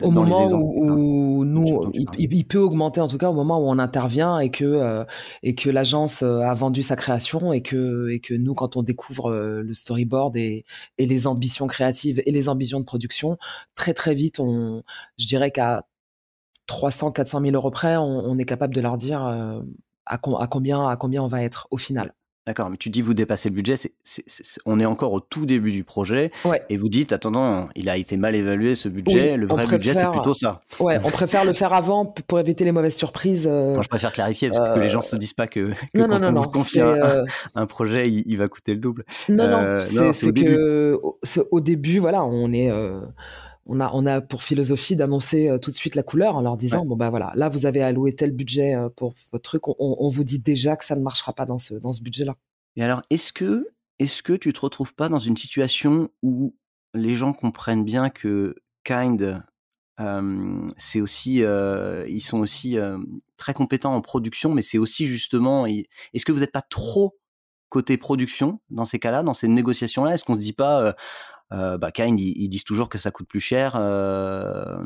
Au moment où, nous, il, peut augmenter en tout cas au moment où on intervient et que euh, et que l'agence euh, a vendu sa création et que et que nous quand on découvre euh, le storyboard et et les ambitions créatives et les ambitions de production très très vite on je dirais qu'à 300 400 000 euros près on, est capable de leur dire à, à combien à combien on va être au final. D'accord, mais tu dis vous dépassez le budget, c'est, on est encore au tout début du projet, ouais. et vous dites, attendant, il a été mal évalué ce budget, le vrai budget c'est plutôt ça. Ouais, on préfère le faire avant pour éviter les mauvaises surprises. Euh, Moi, je préfère clarifier, parce que les gens ne se disent pas que, que non, quand non, on non, vous confie un, euh, un, projet, il, va coûter le double. Non, non, euh, c'est, c'est, que au début, voilà, on est on a, on a pour philosophie d'annoncer tout de suite la couleur en leur disant bon ben voilà là vous avez alloué tel budget pour votre truc. On, on, vous dit déjà que ça ne marchera pas dans ce dans ce budget là. Et alors est-ce que est-ce que tu te retrouves pas dans une situation où les gens comprennent bien que Kind c'est aussi ils sont aussi très compétents en production mais c'est aussi justement est-ce que vous n'êtes pas trop côté production dans ces cas-là dans ces négociations là est-ce qu'on se dit pas euh, bah, Kind, ils, disent toujours que ça coûte plus cher. Euh,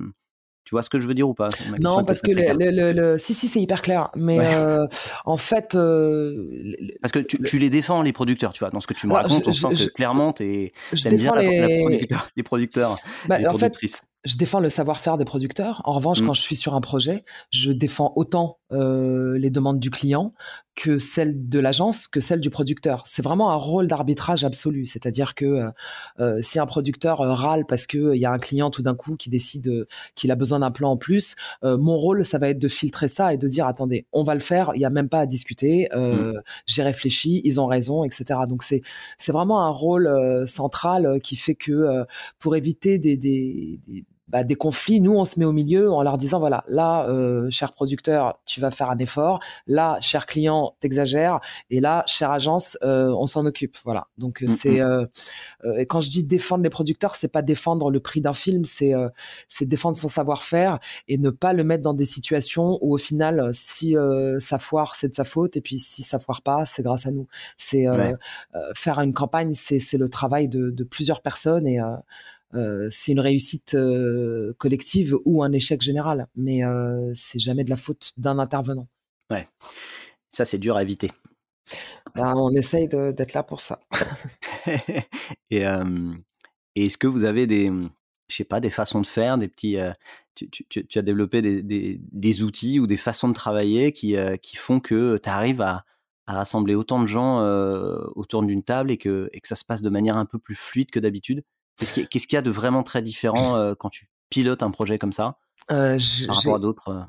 tu vois ce que je veux dire ou pas? Non, parce que le, le, si si c'est hyper clair, mais euh, en fait, parce que tu, les défends les producteurs, tu vois, dans ce que tu me racontes, on sent que clairement tu aimes bien les... les producteurs, bah, en fait, je défends le savoir-faire des producteurs. En revanche, mmh. quand je suis sur un projet, je défends autant euh, les demandes du client que celles de l'agence, que celles du producteur. C'est vraiment un rôle d'arbitrage absolu. C'est-à-dire que euh, euh si un producteur euh, râle parce que il y a un client tout d'un coup qui décide qu'il a besoin d'un plan en plus, mon rôle, ça va être de filtrer ça et de dire attendez, on va le faire. Il n'y a même pas à discuter. Mmh. J'ai réfléchi, ils ont raison, etc. Donc c'est c'est vraiment un rôle central qui fait que pour éviter des, des, des bah, des conflits, nous on se met au milieu en leur disant voilà là euh, cher producteur tu vas faire un effort, là cher client t'exagères. Et là chère agence euh, on s'en occupe. Voilà. Donc euh, mm, c'est mm. euh, quand je dis défendre les producteurs c'est pas défendre le prix d'un film c'est c'est défendre son savoir-faire et ne pas le mettre dans des situations où au final si ça foire c'est de sa faute. Et puis si ça foire pas c'est grâce à nous. C'est faire une campagne c'est c'est le travail de, de plusieurs personnes. Et euh, c'est une réussite euh, collective ou un échec général, mais euh, c'est jamais de la faute d'un intervenant. Ouais, ça c'est dur à éviter. Ben, on essaye d'être là pour ça. et, est-ce que vous avez des, je sais pas, des façons de faire, des petits, tu, tu, as développé des, des, outils ou des façons de travailler qui, qui font que tu arrives à, à, rassembler autant de gens autour d'une table et que, et que ça se passe de manière un peu plus fluide que d'habitude? Qu'est-ce qu'il y a de vraiment très différent euh, quand tu pilotes un projet comme ça euh, par rapport à d'autres euh,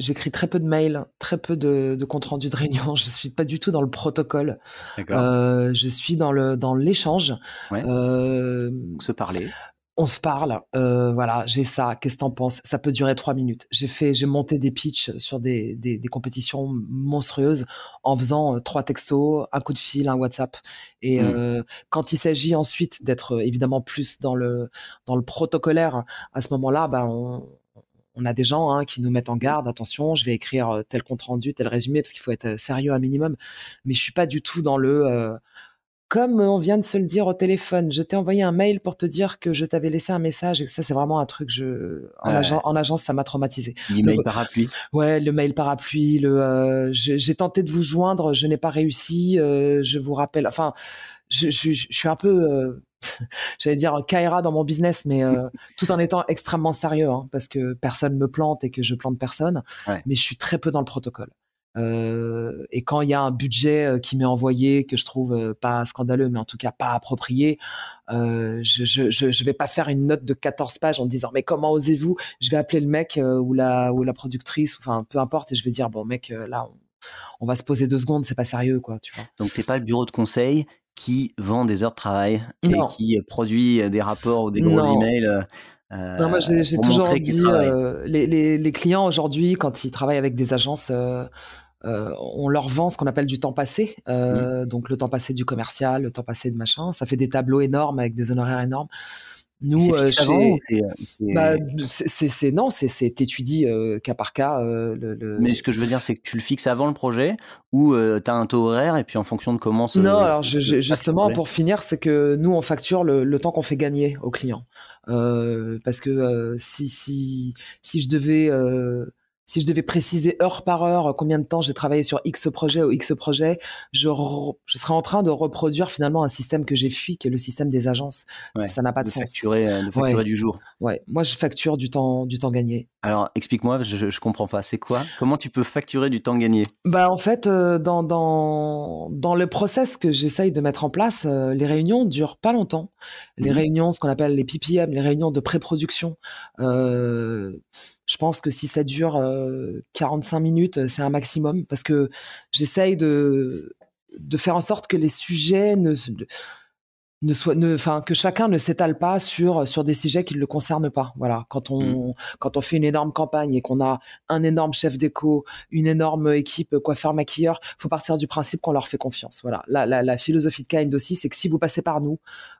J'écris très peu de mails, très peu de, de comptes rendus de réunion. Je suis pas du tout dans le protocole. je suis dans le dans l'échange. Se parler on se parle, euh, voilà, j'ai ça, qu'est-ce que t'en penses? Ça peut durer trois minutes. J'ai fait, j'ai monté des pitchs sur des, des, des compétitions monstrueuses en faisant euh, trois textos, un coup de fil, un WhatsApp. Et mmh. euh, quand il s'agit ensuite d'être évidemment plus dans le dans le protocolaire, à ce moment-là, bah on, on a des gens hein, qui nous mettent en garde, attention, je vais écrire tel compte rendu, tel résumé, parce qu'il faut être sérieux à minimum. Mais je suis pas du tout dans le comme on vient de se le dire au téléphone, je t'ai envoyé un mail pour te dire que je t'avais laissé un message et que ça c'est vraiment un truc je en, en agence ça m'a traumatisé. L'email parapluie. Ouais, le mail parapluie, le euh, j'ai tenté de vous joindre, je n'ai pas réussi, euh, je vous rappelle enfin je, je, je suis un peu euh, j'allais dire Kaira dans mon business, mais tout en étant extrêmement sérieux, hein, parce que personne me plante et que je plante personne. Mais je suis très peu dans le protocole. Et quand il y a un budget qui m'est envoyé que je trouve pas scandaleux, mais en tout cas pas approprié, je, je, je, vais pas faire une note de 14 pages en disant mais comment osez-vous? Je vais appeler le mec ou la ou la productrice, enfin peu importe, et je vais dire bon mec là on, va se poser deux secondes, c'est pas sérieux quoi, tu vois. Donc t'es pas le bureau de conseil qui vend des heures de travail et qui produit des rapports ou des gros emails. Euh, non, moi j'ai toujours dit, euh, les, les, les, clients aujourd'hui, quand ils travaillent avec des agences, euh, euh, on leur vend ce qu'on appelle du temps passé, mmh. donc le temps passé du commercial, le temps passé de machin. Ça fait des tableaux énormes avec des honoraires énormes. Nous, euh, c'est bah, non, c'est étudié euh, cas par cas. Euh, le, Mais ce que je veux dire, c'est que tu le fixes avant le projet ou tu as un taux horaire et puis en fonction de comment. Non, alors justement, pour finir, c'est que nous, on facture le, temps qu'on fait gagner aux clients. parce que si, si, si je devais si je devais préciser heure par heure combien de temps j'ai travaillé sur X projet ou X projet, je, je serais en train de reproduire finalement un système que j'ai fui, qui est le système des agences. ça n'a pas de, sens. Facturer, euh, de facturer du jour. Ouais, moi je facture du temps, du temps gagné. Alors explique-moi, je, je comprends pas. C'est quoi? Comment tu peux facturer du temps gagné? Bah en fait, euh, dans, dans, dans le process que j'essaye de mettre en place, euh, les réunions durent pas longtemps. Les mmh réunions, ce qu'on appelle les PPM, les réunions de pré-production. Euh, je pense que si ça dure 45 minutes, c'est un maximum parce que j'essaye de, de faire en sorte que les sujets ne, ne soit, ne, enfin, que chacun ne s'étale pas sur sur des sujets qui ne le concernent pas. Voilà, quand on mmh. quand on fait une énorme campagne et qu'on a un énorme chef d'éco, une énorme équipe coiffeur maquilleur, faut partir du principe qu'on leur fait confiance. Voilà, la, la, la philosophie de Kind aussi, c'est que si vous passez par nous,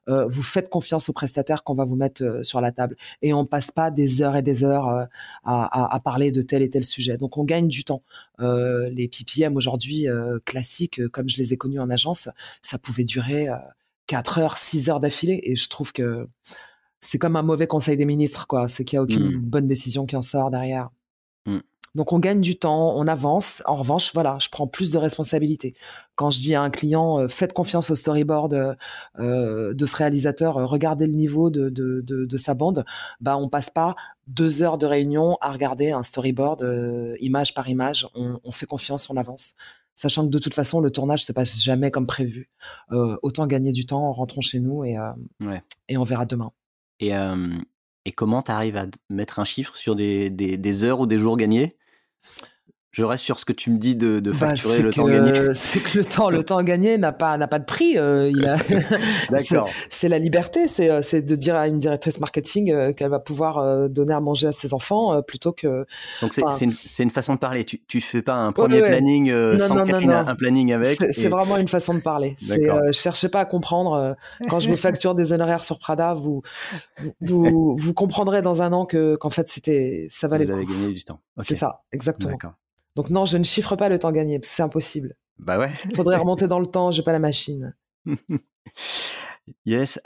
euh, vous faites confiance aux prestataires qu'on va vous mettre euh, sur la table et on passe pas des heures et des heures euh, à, à, à, parler de tel et tel sujet. Donc on gagne du temps. les PPM aujourd'hui classiques, comme je les ai connus en agence, ça pouvait durer 4 heures, 6 heures d'affilée. Et je trouve que c'est comme un mauvais conseil des ministres, quoi. C'est qu'il n'y a aucune mmh. bonne décision qui en sort derrière. Mmh. Donc on gagne du temps, on avance. En revanche, voilà, je prends plus de responsabilités. Quand je dis à un client, euh, faites confiance au storyboard euh, euh de ce réalisateur, euh, regardez le niveau de, de, de, de, sa bande, bah on passe pas deux heures de réunion à regarder un storyboard image par image. On, on fait confiance, on avance sachant que de toute façon, le tournage se passe jamais comme prévu. Euh, autant gagner du temps, rentrons chez nous et, euh, et on verra demain. Et, et comment tu arrives à mettre un chiffre sur des, des, des heures ou des jours gagnés? Je reste sur ce que tu me dis de, de bah, facturer le temps gagné. C'est que le temps, le temps gagné n'a pas n'a pas de prix. Euh. D'accord. c'est la liberté, c'est euh, c'est de dire à une directrice marketing euh, qu'elle va pouvoir euh, donner à manger à ses enfants plutôt que. Donc c'est une, une, façon de parler. Tu tu fais pas un premier planning sans non, non, un planning avec. C'est vraiment une façon de parler. C'est cherchez pas à comprendre. quand je vous facture des honoraires sur Prada, vous vous vous, comprendrez dans un an que qu'en fait c'était ça valait le coup. gagner du temps. C'est ça, exactement. Donc non, je ne chiffre pas le temps gagné, c'est impossible. Bah ouais. Il faudrait remonter dans le temps, j'ai pas la machine. yes,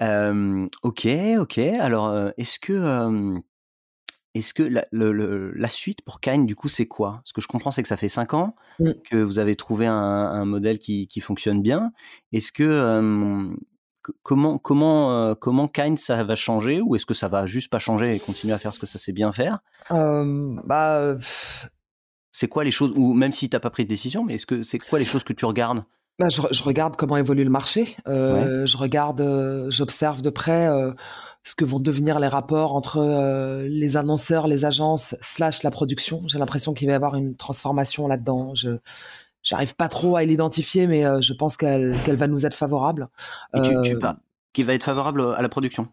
ok, ok. Alors, est-ce que, est-ce que la, la, suite pour Kine, du coup, c'est quoi? Ce que je comprends, c'est que ça fait cinq ans mmh. que vous avez trouvé un, modèle qui, qui, fonctionne bien. Est-ce que comment comment comment Kine ça va changer? Ou est-ce que ça va juste pas changer et continuer à faire ce que ça sait bien faire? Bah c'est quoi les choses, ou même si tu n'as pas pris de décision, mais est-ce que c'est quoi les choses que tu regardes? Bah, je, regarde comment évolue le marché. Euh, je regarde, euh, j'observe de près euh, ce que vont devenir les rapports entre les annonceurs, les agences, slash la production. J'ai l'impression qu'il va y avoir une transformation là-dedans. Je j'arrive pas trop à l'identifier, mais je pense qu'elle va nous être favorable. Et tu, tu qui va être favorable à la production?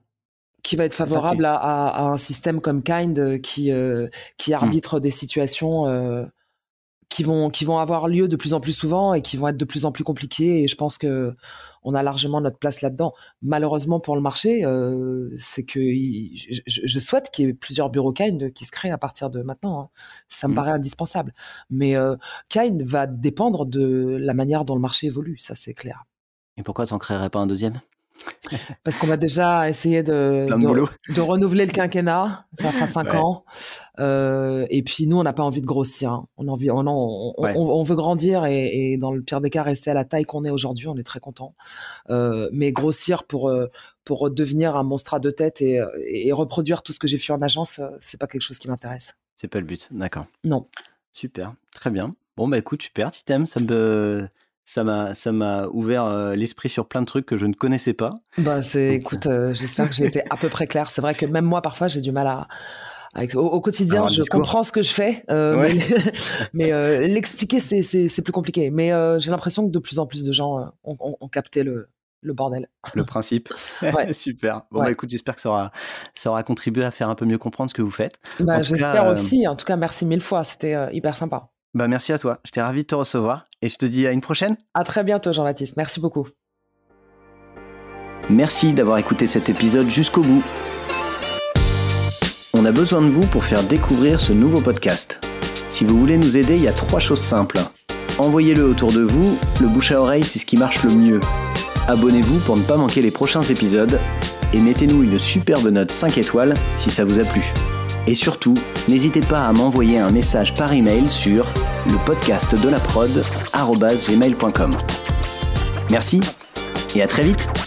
Qui va être favorable à, à, un système comme Kind qui qui mmh. arbitre des situations qui vont qui vont avoir lieu de plus en plus souvent et qui vont être de plus en plus compliquées et je pense que on a largement notre place là-dedans. Malheureusement pour le marché, euh, c'est que je, je, souhaite qu'il y ait plusieurs bureaux Kind qui se créent à partir de maintenant. Hein. Ça me mmh. paraît indispensable. Mais euh, Kind va dépendre de la manière dont le marché évolue, ça c'est clair. Et pourquoi tu n'en créerais pas un deuxième? Parce qu'on va déjà essayer de, de, renouveler le quinquennat, ça fera cinq ans. Euh, et puis nous, on n'a pas envie de grossir. Hein. On, envie, on, on, on, veut grandir et, et, dans le pire des cas, rester à la taille qu'on est aujourd'hui. On est très content. Euh, mais grossir pour euh, pour devenir un monstre à deux têtes et, et reproduire tout ce que j'ai fait en agence, c'est pas quelque chose qui m'intéresse. C'est pas le but, d'accord. Non. Super, très bien. Bon, bah écoute, super, Titem, ça me. Ça m'a, ça m'a ouvert euh, l'esprit sur plein de trucs que je ne connaissais pas. Bah, c'est, écoute, euh, j'espère que j'ai été à peu près clair. C'est vrai que même moi, parfois, j'ai du mal à, au, quotidien, je comprends ce que je fais, euh, mais, l'expliquer, c'est, plus compliqué. Mais j'ai l'impression que de plus en plus de gens ont, capté le, le bordel. Le principe. Ouais. Super. Bon, bah, écoute, j'espère que ça aura, ça aura contribué à faire un peu mieux comprendre ce que vous faites. Bah, j'espère aussi. En tout cas, merci mille fois. C'était hyper sympa. Bah, merci à toi. J'étais ravi de te recevoir et je te dis à une prochaine. À très bientôt, Jean-Baptiste. Merci beaucoup. Merci d'avoir écouté cet épisode jusqu'au bout. On a besoin de vous pour faire découvrir ce nouveau podcast. Si vous voulez nous aider, il y a trois choses simples. Envoyez-le autour de vous, le bouche à oreille c'est ce qui marche le mieux. Abonnez-vous pour ne pas manquer les prochains épisodes et mettez-nous une superbe note 5 étoiles si ça vous a plu. Et surtout, n'hésitez pas à m'envoyer un message par email sur le podcast de la prod Merci et à très vite